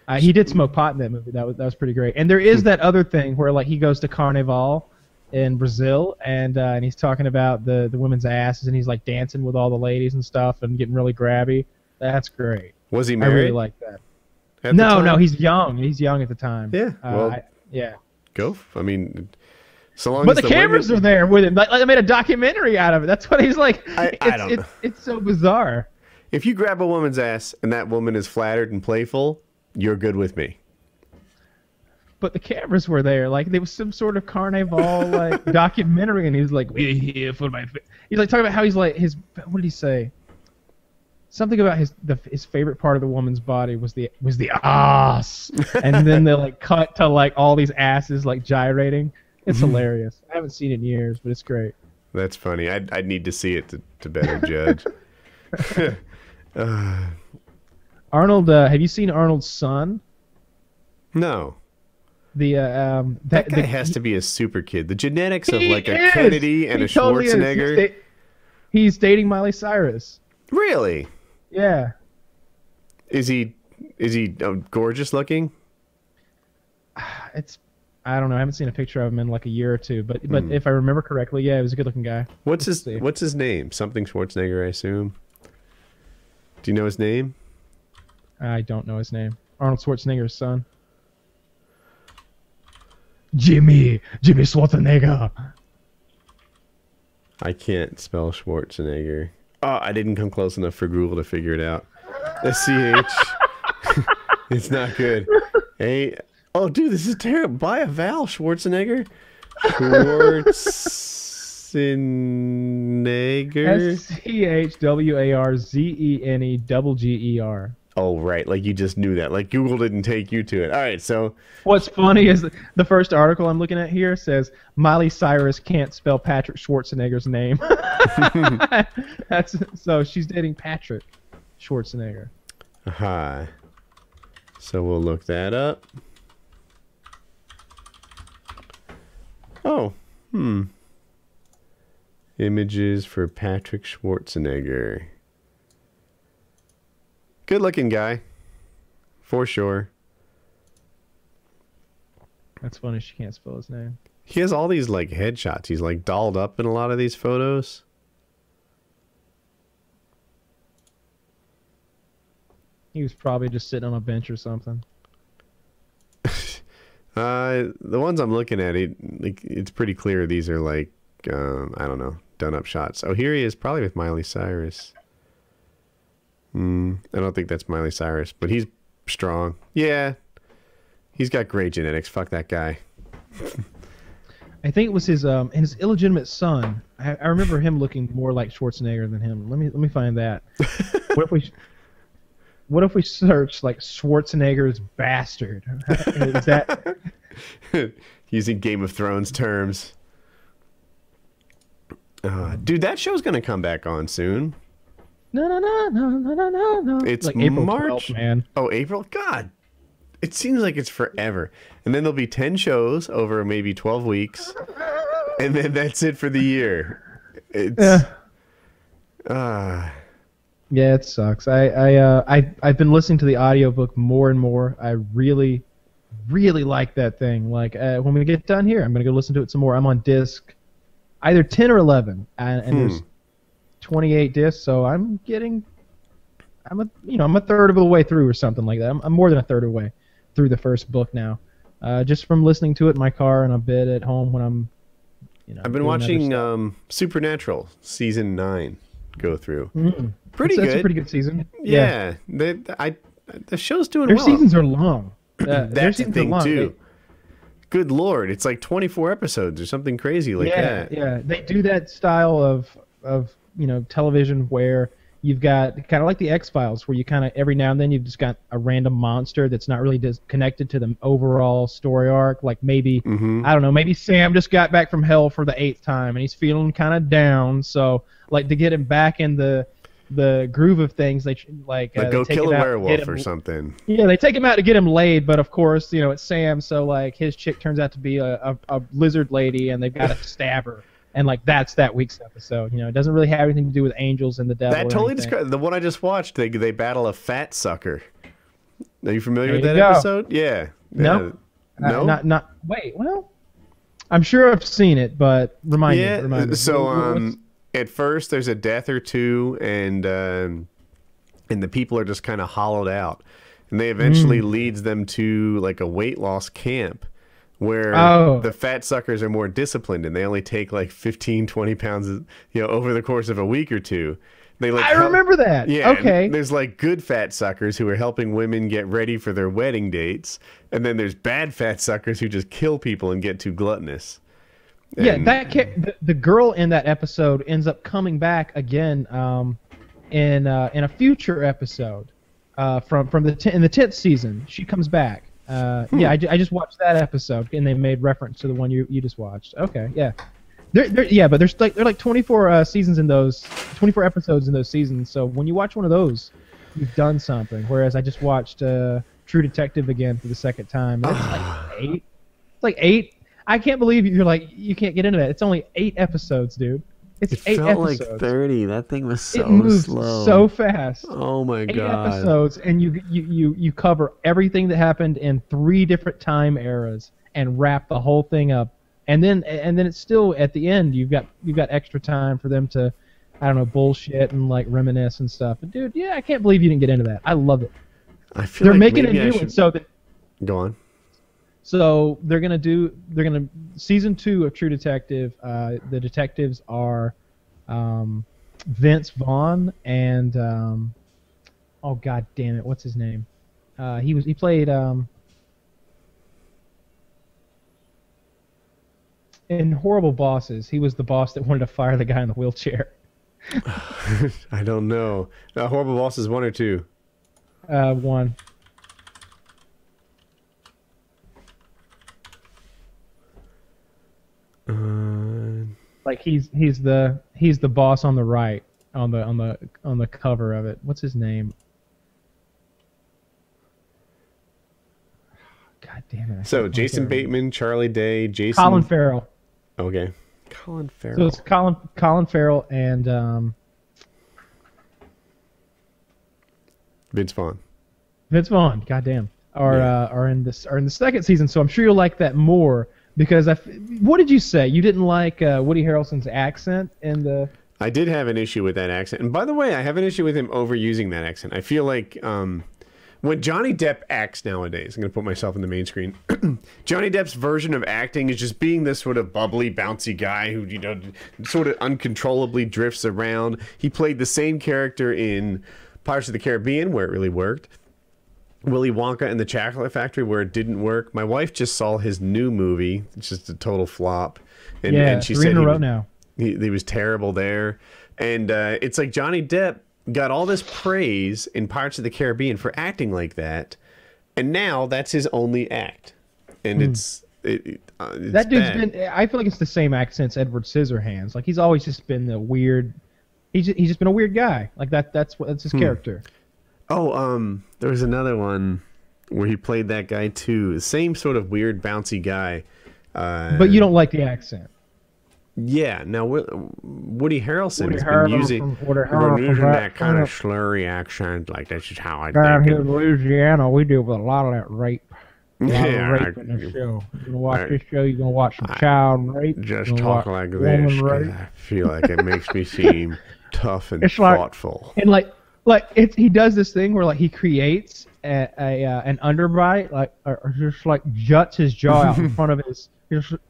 Uh, he did smoke pot in that movie. That was that was pretty great. And there is that other thing where like he goes to Carnival in Brazil and uh, and he's talking about the the women's asses and he's like dancing with all the ladies and stuff and getting really grabby. That's great. Was he married? I really like that. at No, no, he's young. He's young at the time. Yeah, Uh, well, I- yeah. Go. I mean, so long But as the cameras women- are there with him. Like, like, they made a documentary out of it. That's what he's like. I- it's, I don't it's, know. it's so bizarre. If you grab a woman's ass and that woman is flattered and playful, you're good with me. but the cameras were there. Like there was some sort of carnival [laughs] like documentary, and he was like, "We're here for my." He's like talking about how he's like his. What did he say? Something about his the his favorite part of the woman's body was the was the ass, [laughs] and then they like cut to like all these asses like gyrating. It's mm-hmm. hilarious. I haven't seen it in years, but it's great. That's funny. I'd, I'd need to see it to, to better judge. [laughs] [sighs] Arnold, uh, have you seen Arnold's son? no. The uh, um That guy the, has to be a super kid. The genetics of He like a is! Kennedy and He a totally. Schwarzenegger. He's, da- he's dating Miley Cyrus. Really? Yeah. Is he is he uh, gorgeous looking? [sighs] it's I don't know. I haven't seen a picture of him in like a year or two, but but Hmm. if I remember correctly, yeah, he was a good-looking guy. What's his see. What's his name? Something Schwarzenegger, I assume. Do you know his name? I don't know his name. Arnold Schwarzenegger's son. Jimmy, Jimmy Schwarzenegger. I can't spell Schwarzenegger. Oh, I didn't come close enough for Google to figure it out. S C H. [laughs] It's not good. Hey, oh, dude, this is terrible. Buy a Val Schwarzenegger. Schwarzenegger. S C H W A R Z N double G R. Oh, right. Like you just knew that. Like Google didn't take you to it. All right. So, What's funny is the first article I'm looking at here says Miley Cyrus can't spell Patrick Schwarzenegger's name. [laughs] That's so she's dating Patrick Schwarzenegger. hi. So we'll look that up. Oh, hmm. Images for Patrick Schwarzenegger. Good looking guy. For sure. That's funny. She can't spell his name. He has all these like headshots. He's like dolled up in a lot of these photos. He was probably just sitting on a bench or something. [laughs] Uh, the ones I'm looking at, it, like, it's pretty clear these are like, um, I don't know, done up shots. Oh, here he is, probably with Miley Cyrus. Hmm, I don't think that's Miley Cyrus, but he's strong. Yeah, he's got great genetics. Fuck that guy. [laughs] I think it was his um and his illegitimate son. I, I remember him looking more like Schwarzenegger than him. Let me let me find that. [laughs] what if we what if we search like Schwarzenegger's bastard? [laughs] Is that Using Game of Thrones terms. Uh, dude, that show's gonna come back on soon. No no no no no no no no? It's like April March. 12th, man. Oh, April? God. It seems like it's forever. And then there'll be 10 shows over maybe 12 weeks. And then that's it for the year. It's. Yeah. ah, Yeah, it sucks. I I uh I I've been listening to the audiobook more and more. I really really like that thing. Like uh, when we get done here, I'm gonna go listen to it some more. I'm on disc either 10 or 11, and, and there's 28 discs, so I'm getting I'm a you know I'm a third of the way through or something like that. I'm, I'm more than a third of the way through the first book now. Uh, just from listening to it in my car and a bit at home when I'm you know I've been watching um, Supernatural season 9 go through. Mm. Pretty That's, that's a pretty good season. Yeah. They, I, the show's doing Their well. seasons are long. [clears throat] Uh, That's the thing, long. too. They- Good lord, it's like 24 episodes or something crazy like yeah, that. yeah. Yeah. They do that style of of you know television where you've got kind of like the X Files, where you kind of every now and then you've just got a random monster that's not really dis- connected to the overall story arc. Like maybe hmm I don't know, maybe Sam just got back from hell for the eighth time and he's feeling kind of down. So like to get him back in the the groove of things, they like, uh, Like go they kill a werewolf him- or something. yeah, they take him out to get him laid, but of course, you know, it's Sam, so like his chick turns out to be a, a, a lizard lady and they've got to stab her. And like that's that week's episode. You know, it doesn't really have anything to do with angels and the devil. That totally describes the one I just watched. They they battle a fat sucker. Are you familiar with There that go. episode? Yeah. No. Yeah. Uh, No. not not wait, well I'm sure I've seen it, but remind yeah. me. Remind me. So wh- um, at first there's a death or two, and um, and the people are just kind of hollowed out, and they eventually Mm. leads them to like a weight loss camp. Where Oh. the fat suckers are more disciplined and they only take like 15, 20 pounds, you know, over the course of a week or two. They like I help- remember that. Yeah. Okay. There's like good fat suckers who are helping women get ready for their wedding dates, and then there's bad fat suckers who just kill people and get too gluttonous. Yeah, that the, the girl in that episode ends up coming back again um, in uh, in a future episode uh, from from the t- in the tenth season. She comes back. Uh, Hmm. Yeah, I, I just watched that episode, and they made reference to the one you, you just watched. Okay, yeah, they're, they're, yeah, but there's like they're like 24 uh, seasons in those, 24 episodes in those seasons. So when you watch one of those, you've done something. Whereas I just watched uh, True Detective again for the second time. It's like [sighs] eight. It's like eight. I can't believe you're like you can't get into that. It's only eight episodes, dude. It's It eight felt episodes. like 30. That thing was so it moves slow. so fast. oh my Eight god. episodes, and you, you you you cover everything that happened in three different time eras and wrap the whole thing up. And then and then it's still at the end. You've got you've got extra time for them to, I don't know, bullshit and like reminisce and stuff. But dude, yeah, I can't believe you didn't get into that. I love it. I feel They're like making a new should- one, so that Go on. So they're gonna do. They're gonna season two of True Detective. Uh, the detectives are um, Vince Vaughn and um, oh god damn it, what's his name? Uh, he was he played um in Horrible Bosses. He was the boss that wanted to fire the guy in the wheelchair. [laughs] I don't know. Uh, Horrible Bosses one or two. Uh, one. Uh, Like he's he's the he's the boss on the right on the on the on the cover of it. What's his name? God damn it! I so Jason think of it. Bateman, Charlie Day, Jason. Colin Farrell. Okay. Colin Farrell. So it's Colin Colin Farrell and um, Vince Vaughn. Vince Vaughn. Goddamn. Are Yeah. uh, are in this are in the second season. So I'm sure you'll like that more because I. What did you say? You didn't like uh, Woody Harrelson's accent in the. I did have an issue with that accent. And by the way, I have an issue with him overusing that accent. I feel like um, when Johnny Depp acts nowadays, I'm going to put myself in the main screen. [clears throat] Johnny Depp's version of acting is just being this sort of bubbly, bouncy guy who, you know, sort of uncontrollably drifts around. He played the same character in Pirates of the Caribbean, where it really worked. Willy Wonka and the Chocolate Factory, where it didn't work. My wife just saw his new movie. It's just a total flop. And, yeah, and she three said in a row was- now. he, he was terrible there. And uh, it's like Johnny Depp got all this praise in Pirates of the Caribbean for acting like that, and now that's his only act, and it's it, uh, it's Hmm. That dude's bad. been. I feel like it's the same act since Edward Scissorhands. Like he's always just been the weird. He's just, he's just been a weird guy. Like that. That's what that's Hmm. his character. Oh, um, there was another one where he played that guy too. The same sort of weird, bouncy guy. Uh, But you don't like the accent. yeah. Now Woody Harrelson Woody has been Harrelson using, Woody Harrelson using that kind of slurry accent. Like this is how I Down think. here in Louisiana, we deal with a lot of that rape. A lot Yeah, of rape I- in this show. You're gonna watch I- this show. You're gonna watch some child rape. just talk like this. I feel like it makes me seem [laughs] tough and It's like- thoughtful. and like like it's he does this thing where like he creates a, a uh, an underbite like or, or just like juts his jaw out in [laughs] front of his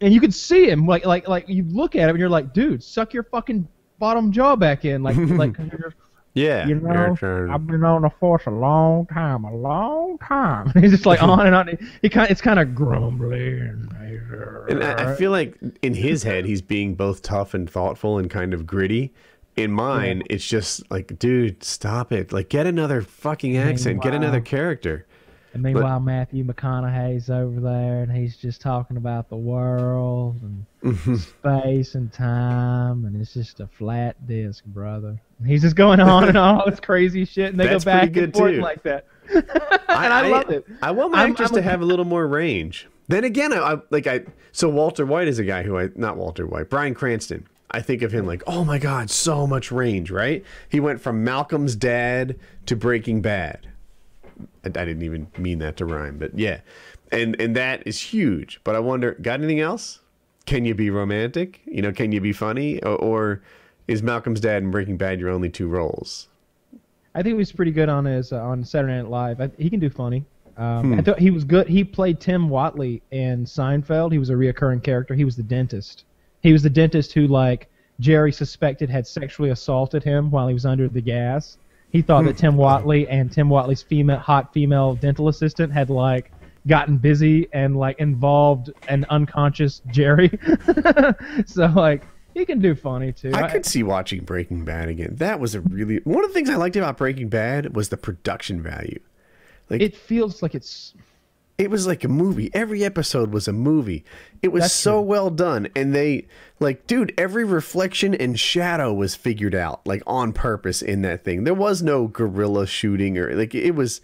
and you can see him like like like you look at him and you're like dude suck your fucking bottom jaw back in like [laughs] like 'cause you're just, Yeah, you know I've been on the force a long time a long time. [laughs] He's just like on and on. He kind it's kind of grumbling. And I, I feel like in his head he's being both tough and thoughtful and kind of gritty. In mine, it's just like, dude, stop it! Like, get another fucking accent, get another character. And meanwhile, Matthew McConaughey's over there, and he's just talking about the world and [laughs] space and time, and it's just a flat disc, brother. He's just going on and on all this crazy shit, and they go back and forth too. like that. [laughs] and I, love it. I want my I'm- actors I'm to a- have a little more range. Then again, I, I like I. So Walter White is a guy who I not Walter White, Bryan Cranston. I think of him like, oh my god, so much range, right? He went from Malcolm's dad to Breaking Bad. I, didn't even mean that to rhyme, but yeah, and and that is huge. But I wonder, got anything else? Can you be romantic? You know, can you be funny? Or, or is Malcolm's dad and Breaking Bad your only two roles? I think he was pretty good on his uh, on Saturday Night Live. I, he can do funny. Um, Hmm. I thought he was good. He played Tim Whatley in Seinfeld. He was a reoccurring character. He was the dentist. He was the dentist who like Jerry suspected had sexually assaulted him while he was under the gas. He thought that Tim hmm. Whatley and Tim Whatley's female hot female dental assistant had like gotten busy and like involved an unconscious Jerry. [laughs] so like he can do funny too. I could see watching Breaking Bad again. That was a really one of the things I liked about Breaking Bad was the production value. Like it feels like it's it was like a movie. Every episode was a movie. It was That's so true. well done, and they like, dude, every reflection and shadow was figured out like on purpose in that thing. There was no guerrilla shooting or like it was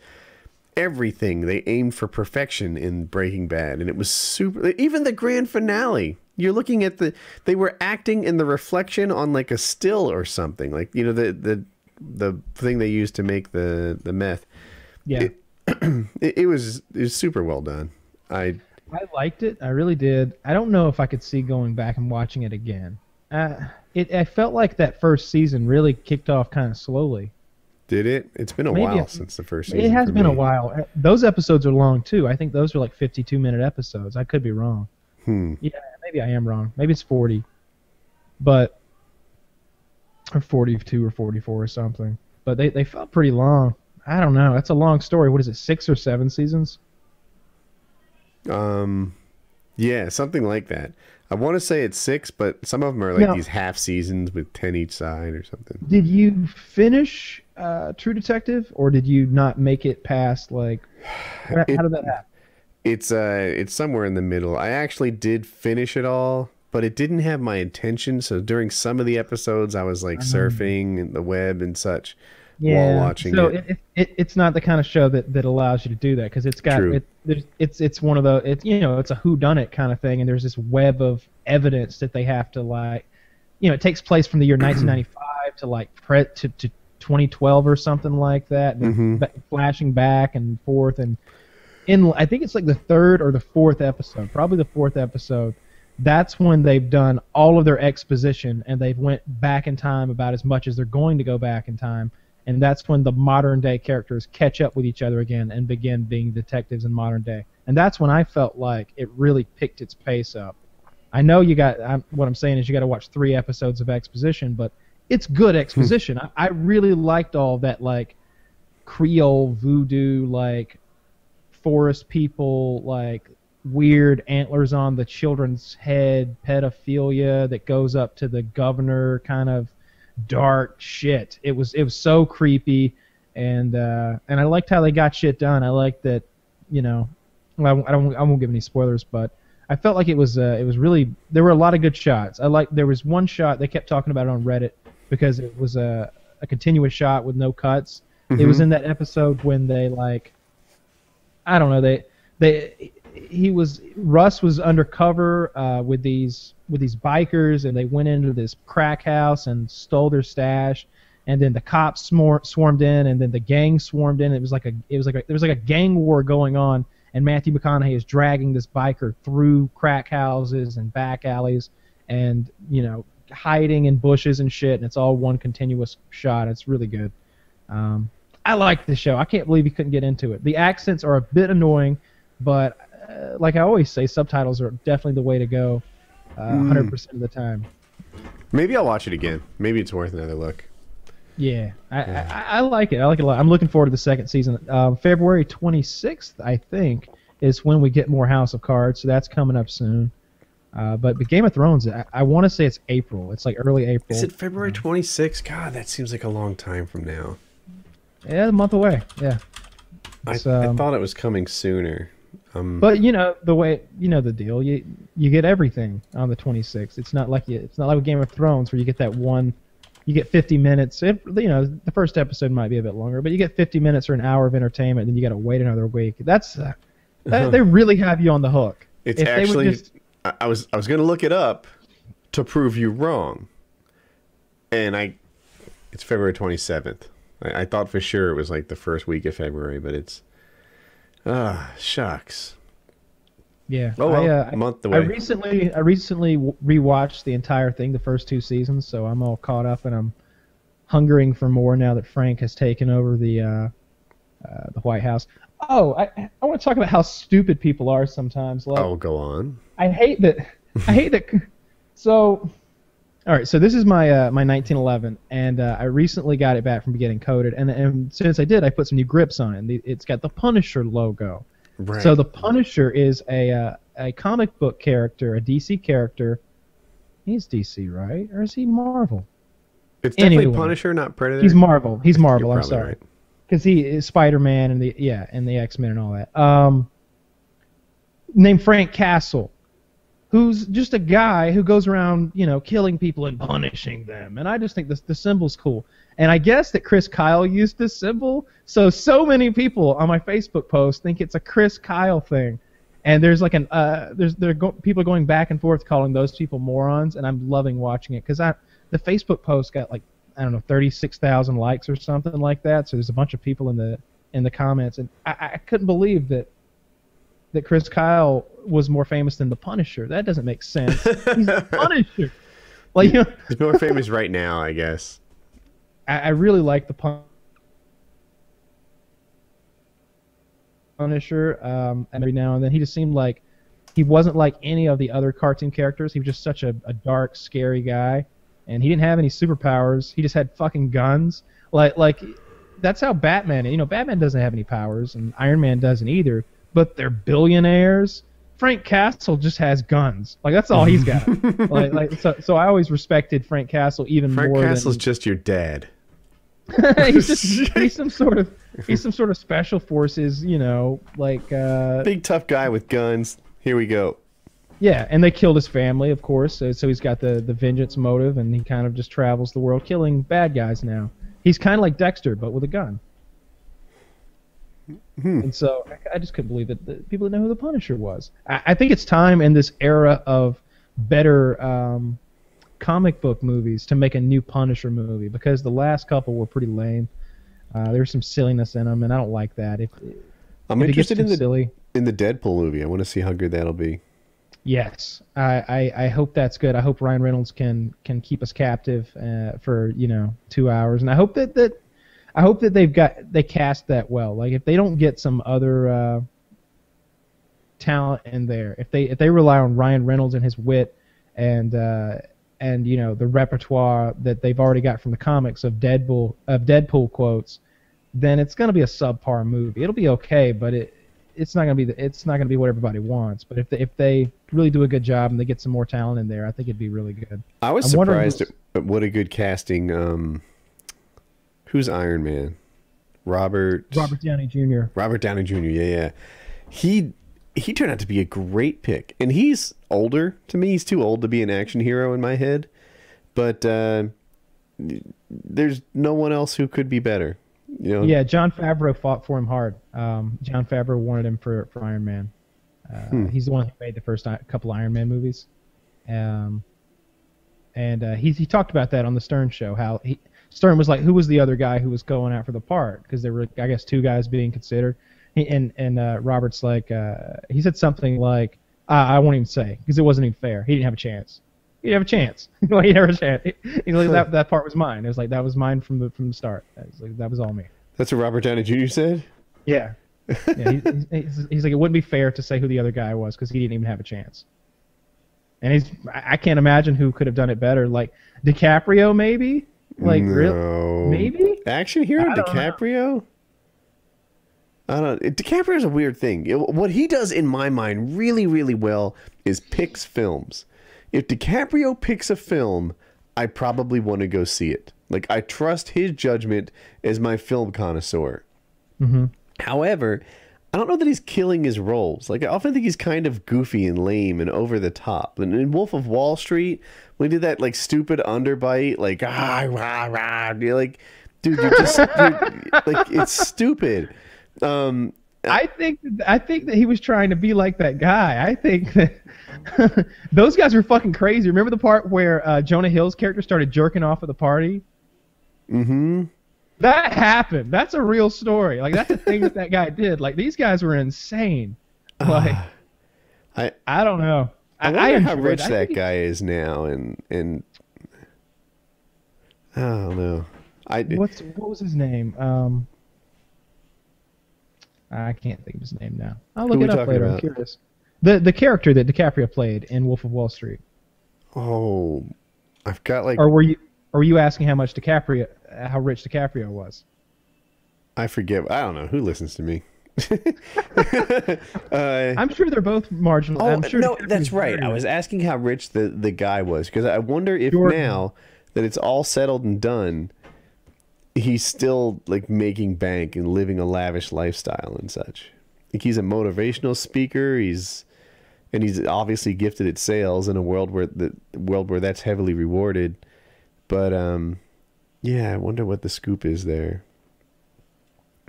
everything. They aimed for perfection in Breaking Bad, and it was super. Even the grand finale. You're looking at the they were acting in the reflection on like a still or something, like you know the the the thing they used to make the the meth. yeah. It- [clears throat] It, it was it was super well done. I I liked it. I really did. I don't know if I could see going back and watching it again. Uh, it I felt like that first season really kicked off kind of slowly. did it. It's been a Maybe while it- since the first season. It has been a while. Uh, Those episodes are long too. I think those are like 52 minute episodes. I could be wrong. Hmm. Yeah, maybe I am wrong. Maybe it's 40, but or 42 or 44 or something. But they they felt pretty long. I don't know. That's a long story. What is it? Six or seven seasons? Um, yeah, something like that. I want to say it's six, but some of them are like No. these half seasons with ten each side or something. Did you finish uh, True Detective, or did you not make it past like? [sighs] How, It- how did that happen? It's uh, it's somewhere in the middle. I actually did finish it all, but it didn't have my intention. So during some of the episodes, I was like surfing the web and such while watching so it. it, it, it's not the kind of show that, that allows you to do that because it's got it, it's it's one of the it's you know it's a who done it kind of thing and there's this web of evidence that they have to like you know it takes place from the year [clears throat] 1995 to like pre to, to 2012 or something like that and Mhm. ba- flashing back and forth and in I think it's like the third or the fourth episode probably the fourth episode that's when they've done all of their exposition and they've went back in time about as much as they're going to go back in time and that's when the modern day characters catch up with each other again and begin being detectives in modern day. And that's when i felt like it really picked its pace up. I know you got I'm, what i'm saying is you got to watch three episodes of exposition but it's good hmm. exposition. I, I really liked all that like creole voodoo like forest people like weird antlers on the children's head pedophilia that goes up to the governor kind of dark shit it was it was so creepy and uh and i liked how they got shit done i liked that you know well, I don't I won't give any spoilers but I felt like it was uh, it was really there were a lot of good shots. I like there was one shot they kept talking about it on Reddit because it was a a continuous shot with no cuts. It was in that episode when they like I don't know they they he was Russ was undercover uh, with these with these bikers and they went into this crack house and stole their stash. And then the cops smor- swarmed in and then the gang swarmed in. It was like a it was like a, there was like a gang war going on and Matthew McConaughey is dragging this biker through crack houses and back alleys and you know hiding in bushes and shit and it's all one continuous shot. It's really good. Um, I like the show. I can't believe you couldn't get into it. The accents are a bit annoying but uh, like I always say subtitles are definitely the way to go uh, 100% of the time Maybe I'll watch it again. Maybe it's worth another look. Yeah, I, I, I like it. I like it a lot. I'm looking forward to the second season. Um, February 26th, I think, is when we get more House of Cards, so that's coming up soon. Uh, but but Game of Thrones, I, I want to say it's April. It's like early April. Is it February 26th? God, that seems like a long time from now. Yeah, a month away. Yeah. I, It's, I um, thought it was coming sooner. Um, But you know the way you know the deal. You you get everything on the 26th. It's not like you, it's not like Game of Thrones where you get that one. You get 50 minutes. It, you know the first episode might be a bit longer, but you get 50 minutes or an hour of entertainment, then you got to wait another week. That's uh, [laughs] that, they really have you on the hook. it's if actually. just- I, I was I was gonna look it up to prove you wrong, and I, it's February 27th. I, I thought for sure it was like the first week of February, but it's. Ah, shucks. Yeah. Oh well, I, uh, a month away. I recently I recently rewatched the entire thing, the first two seasons, so I'm all caught up and I'm hungering for more now that Frank has taken over the uh, uh, the White House. Oh, I I want to talk about how stupid people are sometimes. Like, oh, go on. I hate that. I hate that. [laughs] So, all right. So this is my uh, my 1911, and uh, I recently got it back from getting coded, and and since I did, I put some new grips on it. And the, it's got the Punisher logo. Right. So the Punisher is a uh, a comic book character, a DC character. He's DC, right? Or is he Marvel? it's definitely anyway. Punisher, not Predator. He's Marvel. He's Marvel. I'm sorry. right. because he is Spider-Man and the yeah and the X-Men and all that. Um, named Frank Castle, who's just a guy who goes around you know killing people and punishing them, and I just think this the symbol's cool. And I guess that Chris Kyle used this symbol, so so many people on my Facebook post think it's a Chris Kyle thing. And there's like an uh, there's there go, people going back and forth calling those people morons, and I'm loving watching it because I the Facebook post got like I don't know, 36,000 likes or something like that. So there's a bunch of people in the in the comments, and I, I couldn't believe that that Chris Kyle was more famous than the Punisher. That doesn't make sense. He's the [laughs] Punisher. Like, you know, He's more famous right now, I guess. I, I really like the Pun- Punisher. Um, every now and then, he just seemed like he wasn't like any of the other cartoon characters. He was just such a, a dark, scary guy, and he didn't have any superpowers. He just had fucking guns. Like, like that's how Batman. You know, Batman doesn't have any powers, and Iron Man doesn't either. But they're billionaires. Frank Castle just has guns. Like that's all he's got. [laughs] like, like so, so I always respected Frank Castle even Frank more. Frank Castle's than, just your dad. [laughs] he's just [laughs] he's some sort of he's some sort of special forces. You know, like uh, Big tough guy with guns. Here we go. yeah. And they killed his family, of course. So, so he's got the the vengeance motive, and he kind of just travels the world killing bad guys now. He's kind of like Dexter, but with a gun. And so I, I just couldn't believe that, that people didn't know who the Punisher was. I, I think it's time in this era of better um, comic book movies to make a new Punisher movie because the last couple were pretty lame. Uh, there's some silliness in them, and I don't like that. If, I'm if interested in the silly, in the Deadpool movie. I want to see how good that'll be. yes, I, I, I hope that's good. I hope Ryan Reynolds can can keep us captive uh, for you know two hours, and I hope that that I hope that they've got they cast that well. Like if they don't get some other uh, talent in there, if they if they rely on Ryan Reynolds and his wit and uh, and you know the repertoire that they've already got from the comics of Deadpool of Deadpool quotes, then it's gonna be a subpar movie. It'll be okay, but it it's not gonna be the, it's not gonna be what everybody wants. But if they, if they really do a good job and they get some more talent in there, I think it'd be really good. I was I'm surprised at, at what a good casting. Um, who's Iron Man? Robert. Robert Downey Jr. Robert Downey Jr. Yeah, yeah. He he turned out to be a great pick, and he's older to me. He's too old to be an action hero in my head, but uh, there's no one else who could be better. You know, Yeah, Jon Favreau fought for him hard. Um, Jon Favreau wanted him for, for Iron Man. Uh, He's the one who made the first couple Iron Man movies. Um, and uh, he, he talked about that on the Stern show. How he, Stern was like, who was the other guy who was going out for the part? Because there were, I guess, two guys being considered. He, and and uh, Robert's like, uh, he said something like, I, I won't even say because it wasn't even fair. He didn't have a chance. He didn't have a chance. [laughs] he never had. He's like, that, that part was mine. It was like that was mine from the from the start. It was like, that was all me. that's what Robert Downey Jr. said. Yeah. [laughs] yeah he, he's, he's, like, it wouldn't be fair to say who the other guy was because he didn't even have a chance. And he's, I can't imagine who could have done it better. Like DiCaprio, maybe. Like, really? no. Maybe. Action hero I don't know. DiCaprio? I don't. DiCaprio's a weird thing. It- What he does in my mind really, really well is picks films. If DiCaprio picks a film, I probably want to go see it. Like I trust his judgment as my film connoisseur. Mhm. However, I don't know that he's killing his roles. Like I often think he's kind of goofy and lame and over the top. And in Wolf of Wall Street, when he did that like stupid underbite, like ah rah rah, you're like, dude, you're just [laughs] like it's stupid. Um, I think I think that he was trying to be like that guy. I think that [laughs] those guys were fucking crazy. Remember the part where uh, Jonah Hill's character started jerking off at the party? mm-hmm. That happened. That's a real story. Like that's a thing that that guy did. Like these guys were insane. [sighs] Like I I don't know. I wonder how enjoyed- rich I that guy is now, and and I don't know. I What's what was his name? Um, I can't think of his name now. I'll look it up later. I'm curious. The the character that DiCaprio played in Wolf of Wall Street. oh, I've got like Or were you or were you asking how much DiCaprio how rich DiCaprio was? I forget. I don't know who listens to me. Uh, I'm sure they're both marginal. oh I'm sure no, that's right. I was asking how rich the the guy was because I wonder if Jordan. now that it's all settled and done, he's still like making bank and living a lavish lifestyle and such. Like he's a motivational speaker. He's and he's obviously gifted at sales in a world where the world where that's heavily rewarded. But um, yeah, I wonder what the scoop is there.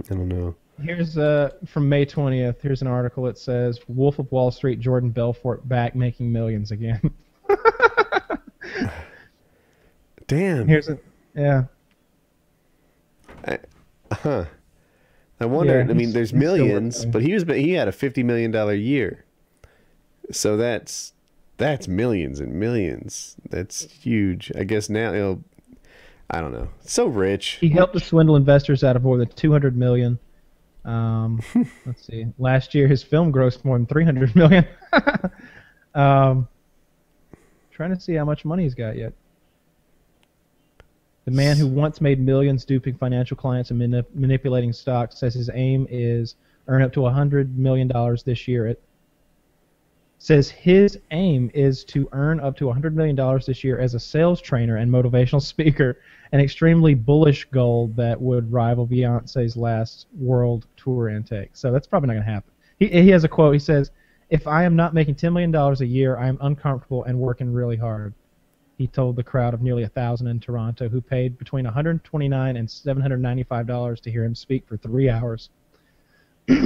I don't know. Here's uh from May 20th. Here's an article that says Wolf of Wall Street Jordan Belfort back making millions again. [laughs] Damn. Here's a yeah. Huh. I wonder. Yeah, I mean, there's millions, but he was he had a fifty million dollar year. So that's that's millions and millions. That's huge. I guess now know. I don't know. So rich. He helped to swindle investors out of more than 200 million. Um, [laughs] let's see. Last year, his film grossed more than 300 million. [laughs] um, trying to see how much money he's got yet. The man who once made millions duping financial clients and manip- manipulating stocks says his aim is earn up to $100 million this year. It says his aim is to earn up to $100 million this year as a sales trainer and motivational [laughs] speaker, an extremely bullish goal that would rival Beyonce's last world tour intake. So that's probably not going to happen. He, he has a quote. He says, If I am not making $10 million a year, I am uncomfortable and working really hard. He told the crowd of nearly a thousand in Toronto who paid between 129 and 795 dollars to hear him speak for three hours. [clears throat] let's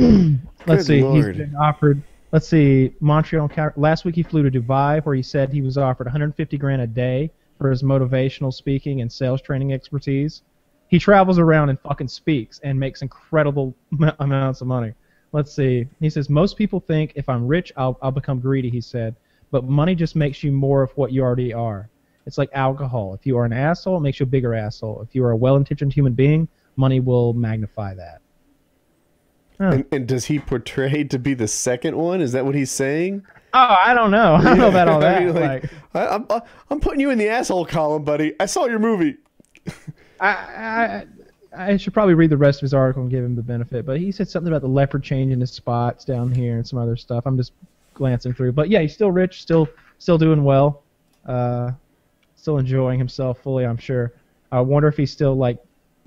Good see. Lord. He's been offered. Let's see. Montreal. Last week he flew to Dubai, where he said he was offered 150 grand a day for his motivational speaking and sales training expertise. He travels around and fucking speaks and makes incredible [laughs] amounts of money. Let's see. He says most people think if I'm rich, I'll I'll become greedy. He said, but money just makes you more of what you already are. It's like alcohol. If you are an asshole, it makes you a bigger asshole. If you are a well-intentioned human being, money will magnify that. And, and does he portray to be the second one? Is that what he's saying? Oh, I don't know. [laughs] I don't know about all [laughs] I that. mean, like, like, I, I'm, I'm putting you in the asshole column, buddy. I saw your movie. I, I I should probably read the rest of his article and give him the benefit. But he said something about the leopard changing his spots down here and some other stuff. I'm just glancing through. But yeah, he's still rich, still still doing well, uh, still enjoying himself fully. I'm sure. I wonder if he's still like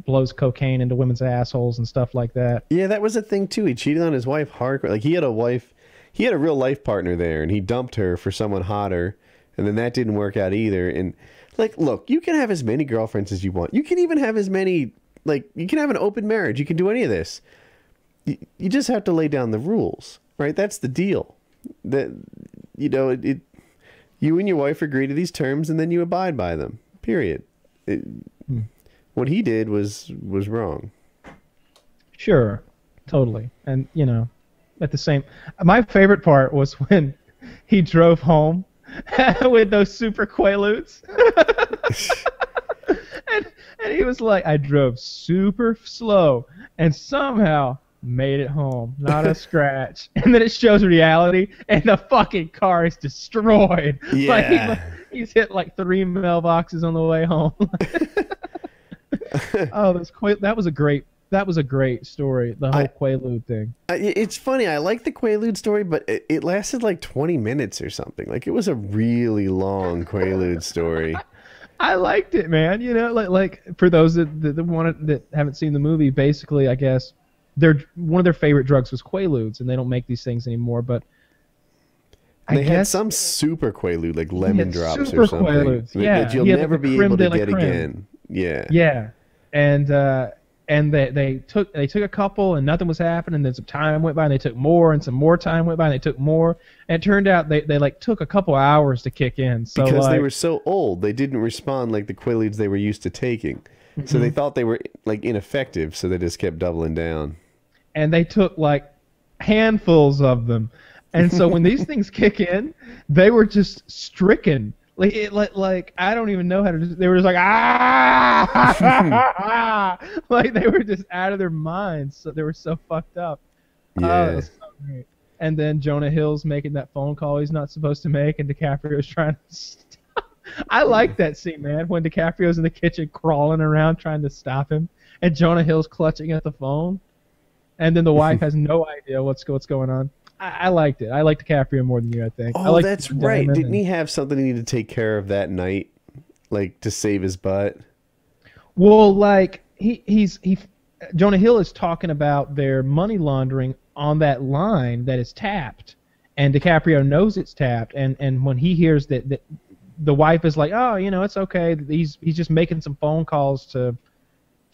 blows cocaine into women's assholes and stuff like that. Yeah, that was a thing too. He cheated on his wife hardcore. Like he had a wife, he had a real life partner there, and he dumped her for someone hotter, and then that didn't work out either. And like, look, you can have as many girlfriends as you want. You can even have as many. Like, you can have an open marriage. You can do any of this. You, you just have to lay down the rules, right? That's the deal. That you know, it, it. You and your wife agree to these terms, and then you abide by them. Period. It, hmm. What he did was was wrong. Sure, totally. And you know, at the same, my favorite part was [laughs] when he drove home [laughs] with those super quaaludes. [laughs] and, and he was like, I drove super slow and somehow made it home, not a scratch. And then it shows reality, and the fucking car is destroyed. Like he- Yeah. he's hit like three mailboxes on the way home. [laughs] oh, that's quite, that was a great. That was a great story. The whole I- Quaalude thing. It's funny. I like the Quaalude story, but it, it lasted like 20 minutes or something. Like it was a really long Quaalude story. [laughs] I liked it, man. You know, like like for those that that, that want that haven't seen the movie, basically, I guess their one of their favorite drugs was Quaaludes, and they don't make these things anymore. But I They had some super Quaalude, like lemon drops or something, Quaaludes, yeah. that you'll never be able to get creme. again. Yeah. yeah, and uh, and they they took they took a couple, and nothing was happening. And then some time went by, and they took more, and some more time went by, and they took more. And it turned out they, they like took a couple hours to kick in. So because like, they were so old, they didn't respond like the Quaaludes they were used to taking. So Mm-hmm. they thought they were like ineffective, so they just kept doubling down. and they took like handfuls of them. And so when these [laughs] things kick in, they were just stricken. Like it, like, like I don't even know how to. They were just like ah, [laughs] like they were just out of their minds. So they were so fucked up. Oh, Yeah. so. And then Jonah Hill's making that phone call he's not supposed to make, and DiCaprio's trying to. [laughs] Stop. I like that scene, man. When DiCaprio's in the kitchen crawling around trying to stop him, and Jonah Hill's clutching at the phone, and then the wife [laughs] has no idea what's what's going on. I, I liked it. I liked DiCaprio more than you, I think. Oh, that's right. Didn't and- he have something he needed to take care of that night, like to save his butt? Well, like he he's he Jonah Hill is talking about their money laundering on that line that is tapped, and DiCaprio knows it's tapped, and and when he hears that that the wife is like, oh, you know, it's okay. He's he's just making some phone calls to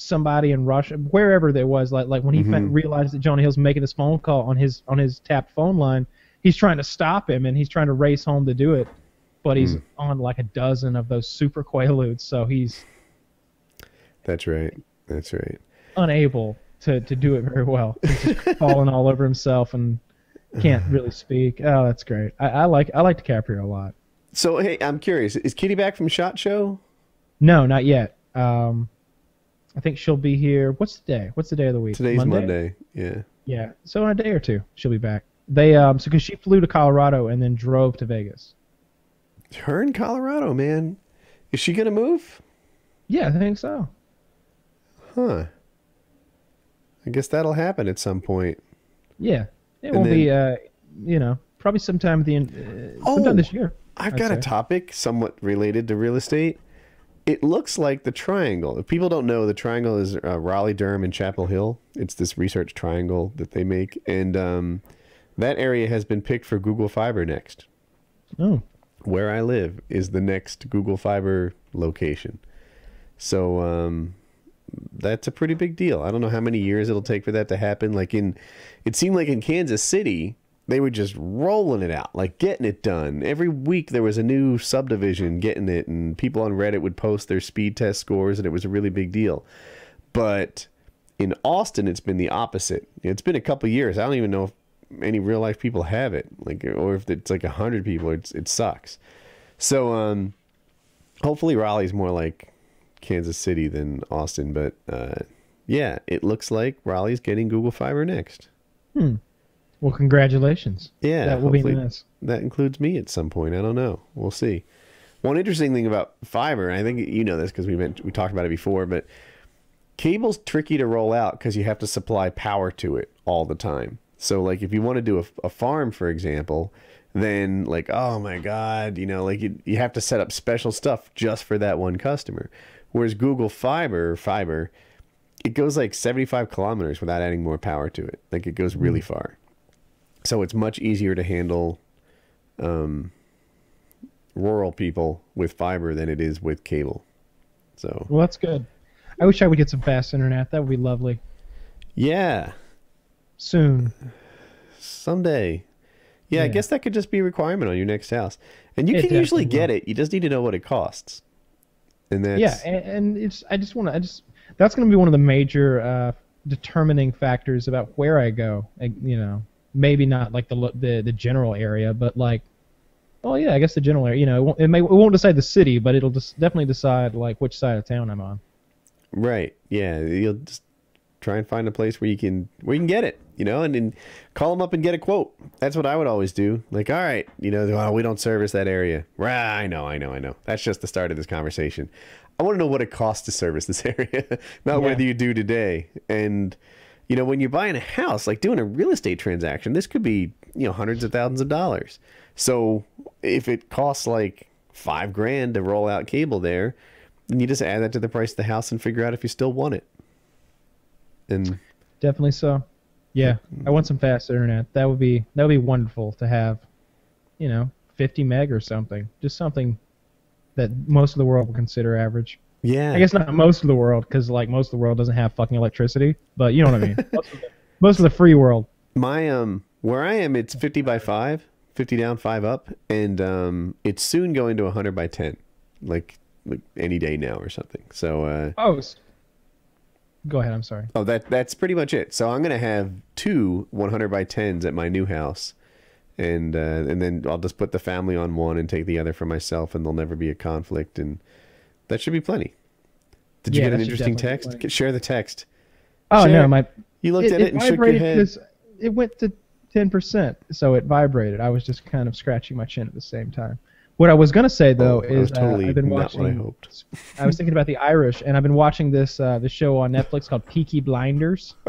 somebody in Russia, wherever there was. Like like when he fa- Mhm. realized that Jonah Hill's making this phone call on his on his tapped phone line, he's trying to stop him and he's trying to race home to do it, but he's on like a dozen of those super quaaludes, so he's That's right. That's right. unable to, to do it very well. He's [laughs] falling all over himself and can't [sighs] really speak. Oh, that's great. I, I like I like DiCaprio a lot. So hey, I'm curious. Is Kitty back from Shot Show? No, not yet. Um, I think she'll be here. What's the day? What's the day of the week? Today's Monday. Yeah. Yeah. So in a day or two, she'll be back. They um so because she flew to Colorado and then drove to Vegas. Her in Colorado, man. Is she gonna move? Yeah, I think so. Huh. I guess that'll happen at some point. Yeah, it And won't then- be. Uh, you know, probably sometime at the end. Uh, Oh, sometime this year. I've I'd got a topic somewhat related to real estate. It looks like the triangle. If people don't know, the triangle is uh, Raleigh, Durham, and Chapel Hill. It's this research triangle that they make, and um, that area has been picked for Google Fiber next. Oh, Where I live is the next Google Fiber location. So um, that's a pretty big deal. I don't know how many years it'll take for that to happen. Like in, it seemed like in Kansas City, they were just rolling it out, like getting it done. Every week there was a new subdivision getting it, and people on Reddit would post their speed test scores, and it was a really big deal. But in Austin, it's been the opposite. It's been a couple years. I don't even know if any real life people have it, like, or if it's like a hundred people. It's it sucks. So um, hopefully Raleigh's more like Kansas City than Austin, but uh, yeah, it looks like Raleigh's getting Google Fiber next. Well, congratulations. Yeah, that will be nice. That includes me at some point. I don't know. We'll see. One interesting thing about fiber, and I think you know this because we meant we talked about it before, but cable's tricky to roll out because you have to supply power to it all the time. So, like, if you want to do a, a farm, for example, then like, oh my god, you know, like you, you have to set up special stuff just for that one customer. Whereas Google Fiber, fiber, it goes like 75 kilometers without adding more power to it. Like, it goes really hmm. far. So it's much easier to handle um, rural people with fiber than it is with cable. So Well, that's good. I wish I would get some fast internet. That would be lovely. yeah, Soon. someday. Yeah, I guess that could just be a requirement on your next house, and you It can usually get it. You just need to know what it costs. And that's Yeah, and, and it's. I just want to. I just. That's going to be one of the major uh, determining factors about where I go. You know, maybe not like the the the general area, but like. Oh yeah, I guess the general area. You know, it won't, it may it won't decide the city, but it'll just definitely decide like which side of town I'm on. Right. Yeah. You'll just try and find a place where you can where you can get it, you know, and then call them up and get a quote. That's what I would always do. Like, all right, you know, oh, we don't service that area. Right. I know. I know. I know. That's just the start of this conversation. I want to know what it costs to service this [laughs] area, not Yeah. whether you do today. And you know, when you're buying a house, like doing a real estate transaction, this could be you know hundreds of thousands of dollars. So if it costs like five grand to roll out cable there, then you just add that to the price of the house and figure out if you still want it. And Definitely so. Yeah, mm-hmm. I want some fast internet. That would be that would be wonderful to have. You know, 50 meg or something. Just something that most of the world would consider average. Yeah, I guess not most of the world, because like most of the world doesn't have fucking electricity. But you know what I mean. [laughs] most, of the, most of the free world. my um where I am, it's fifty by five, 50 down, five up, and um it's soon going to hundred by ten, like like any day now or something. So uh, Oh. Go ahead. I'm sorry. oh that that's pretty much it. So I'm gonna have two 100 by tens at my new house. And uh, and then I'll just put the family on one and take the other for myself, and there'll never be a conflict, and that should be plenty. Did you Yeah, get an interesting text? Share the text. Oh Share- no, my You looked at it, and shook your vibrated head. it went to 10%, so it vibrated. I was just kind of scratching my chin at the same time. What I was gonna say though Oh, is uh, totally I've been watching. what I hoped. I was thinking about the Irish, and I've been watching this uh, this show on Netflix called Peaky Blinders. [laughs]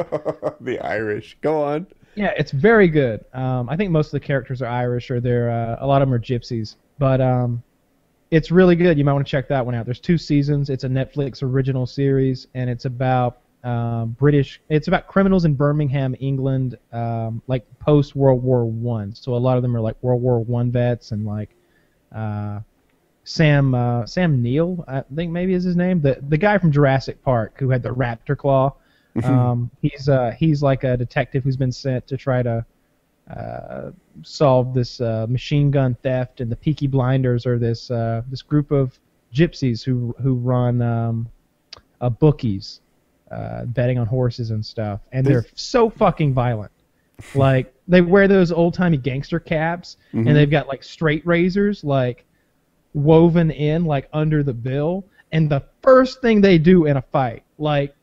the Irish. Go on. Yeah, it's very good. Um, I think most of the characters are Irish, or they're uh, a lot of them are gypsies. But um, it's really good. You might want to check that one out. There's two seasons. It's a Netflix original series, and it's about um, British. It's about criminals in Birmingham, England, um, like post World War One. So a lot of them are like World War One vets, and like uh, Sam uh, Sam Neill, I think maybe is his name. The the guy from Jurassic Park who had the raptor claw. Um, he's uh, he's like a detective who's been sent to try to uh, solve this uh, machine gun theft, and the Peaky Blinders are this uh, this group of gypsies who who run um, uh, bookies, uh, betting on horses and stuff, and they're so fucking violent. Like they wear those old timey gangster caps, and they've got like straight razors, like woven in like under the bill. And the first thing they do in a fight, like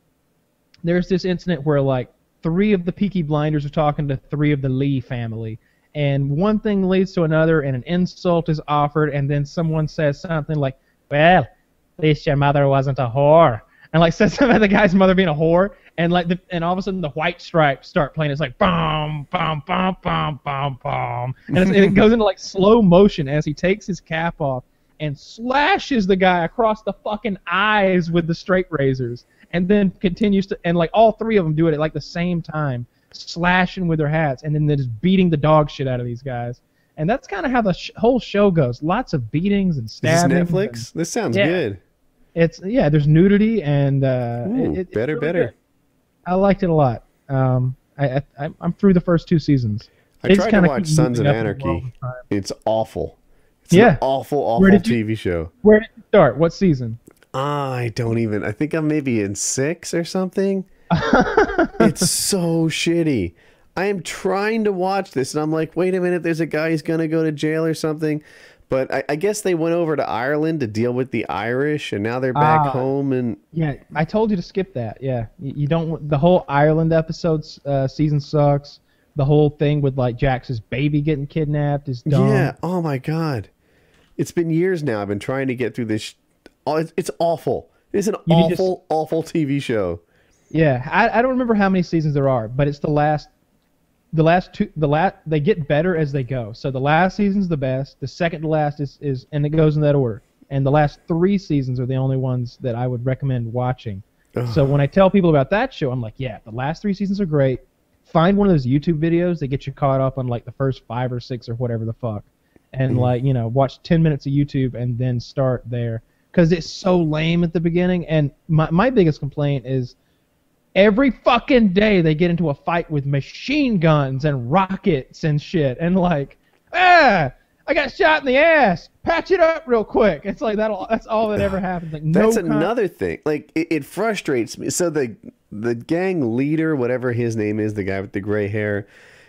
there's this incident where like three of the Peaky Blinders are talking to three of the Lee family, and one thing leads to another, and an insult is offered, and then someone says something like, "Well, At least your mother wasn't a whore. And like [laughs] says something about the guy's mother being a whore, and like the, and all of a sudden the white stripes start playing. It's like bum bum bum bum bum bum, and, and it [laughs] goes into like slow motion as he takes his cap off and slashes the guy across the fucking eyes with the straight razors, and then continues to and like all three of them do it at like the same time, slashing with their hats, and then they're just beating the dog shit out of these guys. And that's kind of how the sh- whole show goes. Lots of beatings and Is this stabbing. Netflix? This sounds Yeah. good. It's yeah. There's nudity and uh, Ooh, it- it's better, really better. good. I liked it a lot. Um, I, I I'm through the first two seasons. I just tried to watch Sons of moving up in the world Anarchy. It's awful. It's Yeah. an awful, awful did you- TV show. Where did you start? What season? I don't even. I think I'm maybe in six or something. [laughs] it's so shitty. I am trying to watch this, and I'm like, wait a minute. There's a guy who's gonna go to jail or something. But I, I guess they went over to Ireland to deal with the Irish, and now they're back Ah. home. And Yeah, I told you to skip that. Yeah, you, you don't. The whole Ireland episodes uh, season sucks. The whole thing with like Jax's baby getting kidnapped is dumb. yeah, oh my god, it's been years now. I've been trying to get through this. Oh, it's, it's awful. It's an You need to awful, awful TV show. Yeah, I, I don't remember how many seasons there are, but it's the last, the last two, the last they get better as they go. So the last season's the best. The second to last is is and it goes in that order. And the last three seasons are the only ones that I would recommend watching. So when I tell people about that show, I'm like, yeah, the last three seasons are great. Find one of those YouTube videos that get you caught up on like the first five or six or whatever the fuck, and mm. like you know watch ten minutes of YouTube and then start there because it's so lame at the beginning. And my my biggest complaint is every fucking day they get into a fight with machine guns and rockets and shit and like ah i got shot in the ass patch it up real quick it's like that that's all that ever happens like no That's another thing. Like it, it frustrates me. So the the gang leader, whatever his name is, the guy with the gray hair,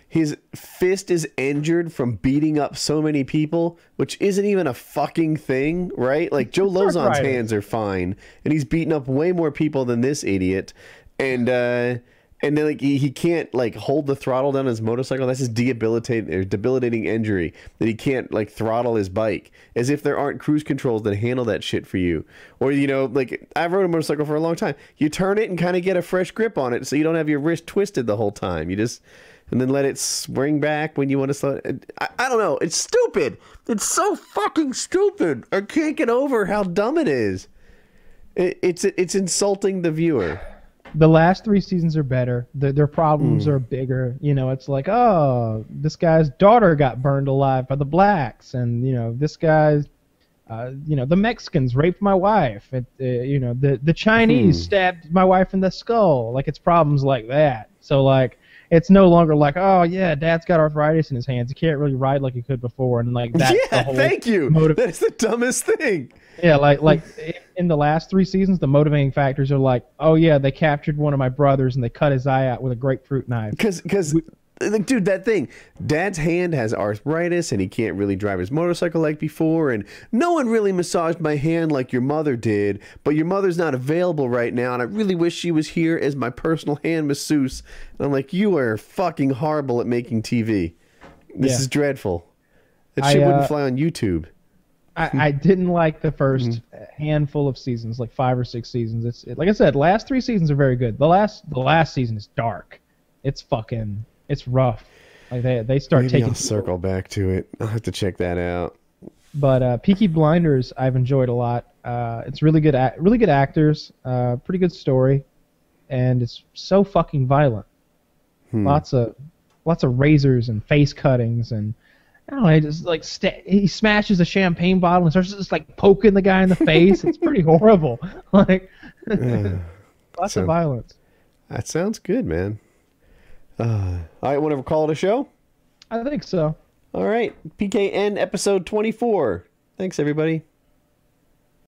his fist is injured from beating up so many people, which isn't even a fucking thing, right? Like Joe Lauzon's hands are fine, and he's beating up way more people than this idiot, and uh and then like he, he can't like hold the throttle down his motorcycle. That's his debilitating or debilitating injury that he can't like throttle his bike. As if there aren't cruise controls that handle that shit for you. Or you know, like I've rode a motorcycle for a long time. You turn it and kind of get a fresh grip on it, so you don't have your wrist twisted the whole time. You just and then let it swing back when you want to slow. it. I, I don't know. It's stupid. It's so fucking stupid. I can't get over how dumb it is. It, it's it's insulting the viewer. the last three seasons are better their, their problems Hmm. are bigger you know it's like oh this guy's daughter got burned alive by the blacks and you know this guy's uh, you know the Mexicans raped my wife. It, uh, you know the the Chinese Hmm. stabbed my wife in the skull. Like it's problems like that. So like it's no longer like oh yeah, Dad's got arthritis in his hands. He can't really ride like he could before, and like that's [laughs] the yeah, thank you. That's the dumbest thing. yeah, like like in the last three seasons, the motivating factors are like oh yeah, they captured one of my brothers and they cut his eye out with a grapefruit knife. Because, because, like, dude, that thing. Dad's hand has arthritis, and he can't really drive his motorcycle like before. And no one really massaged my hand like your mother did. But your mother's not available right now, and I really wish she was here as my personal [laughs] hand masseuse. And I'm like, you are fucking horrible at making TV. This Yeah. is dreadful. That I, uh, wouldn't fly on YouTube. I, I didn't like the 1st Mm-hmm. handful of seasons, like five or six seasons. It's it, like I said, last three seasons are very good. The last the last season is dark. It's fucking it's rough. Like they they start Maybe taking I'll circle back to it. I'll have to check that out. But uh, Peaky Blinders, I've enjoyed a lot. Uh, it's really good, act- really good actors, uh, pretty good story, and it's so fucking violent. Hmm. Lots of, lots of razors and face cuttings, and I don't know. He just like sta- he smashes a champagne bottle and starts just like poking the guy in the face. it's pretty [laughs] horrible. Like, [laughs] lots So- of violence. That sounds good, man. Uh, [sighs] all right, want to call it a show? I think so. All right, PKN episode 24. Thanks, everybody.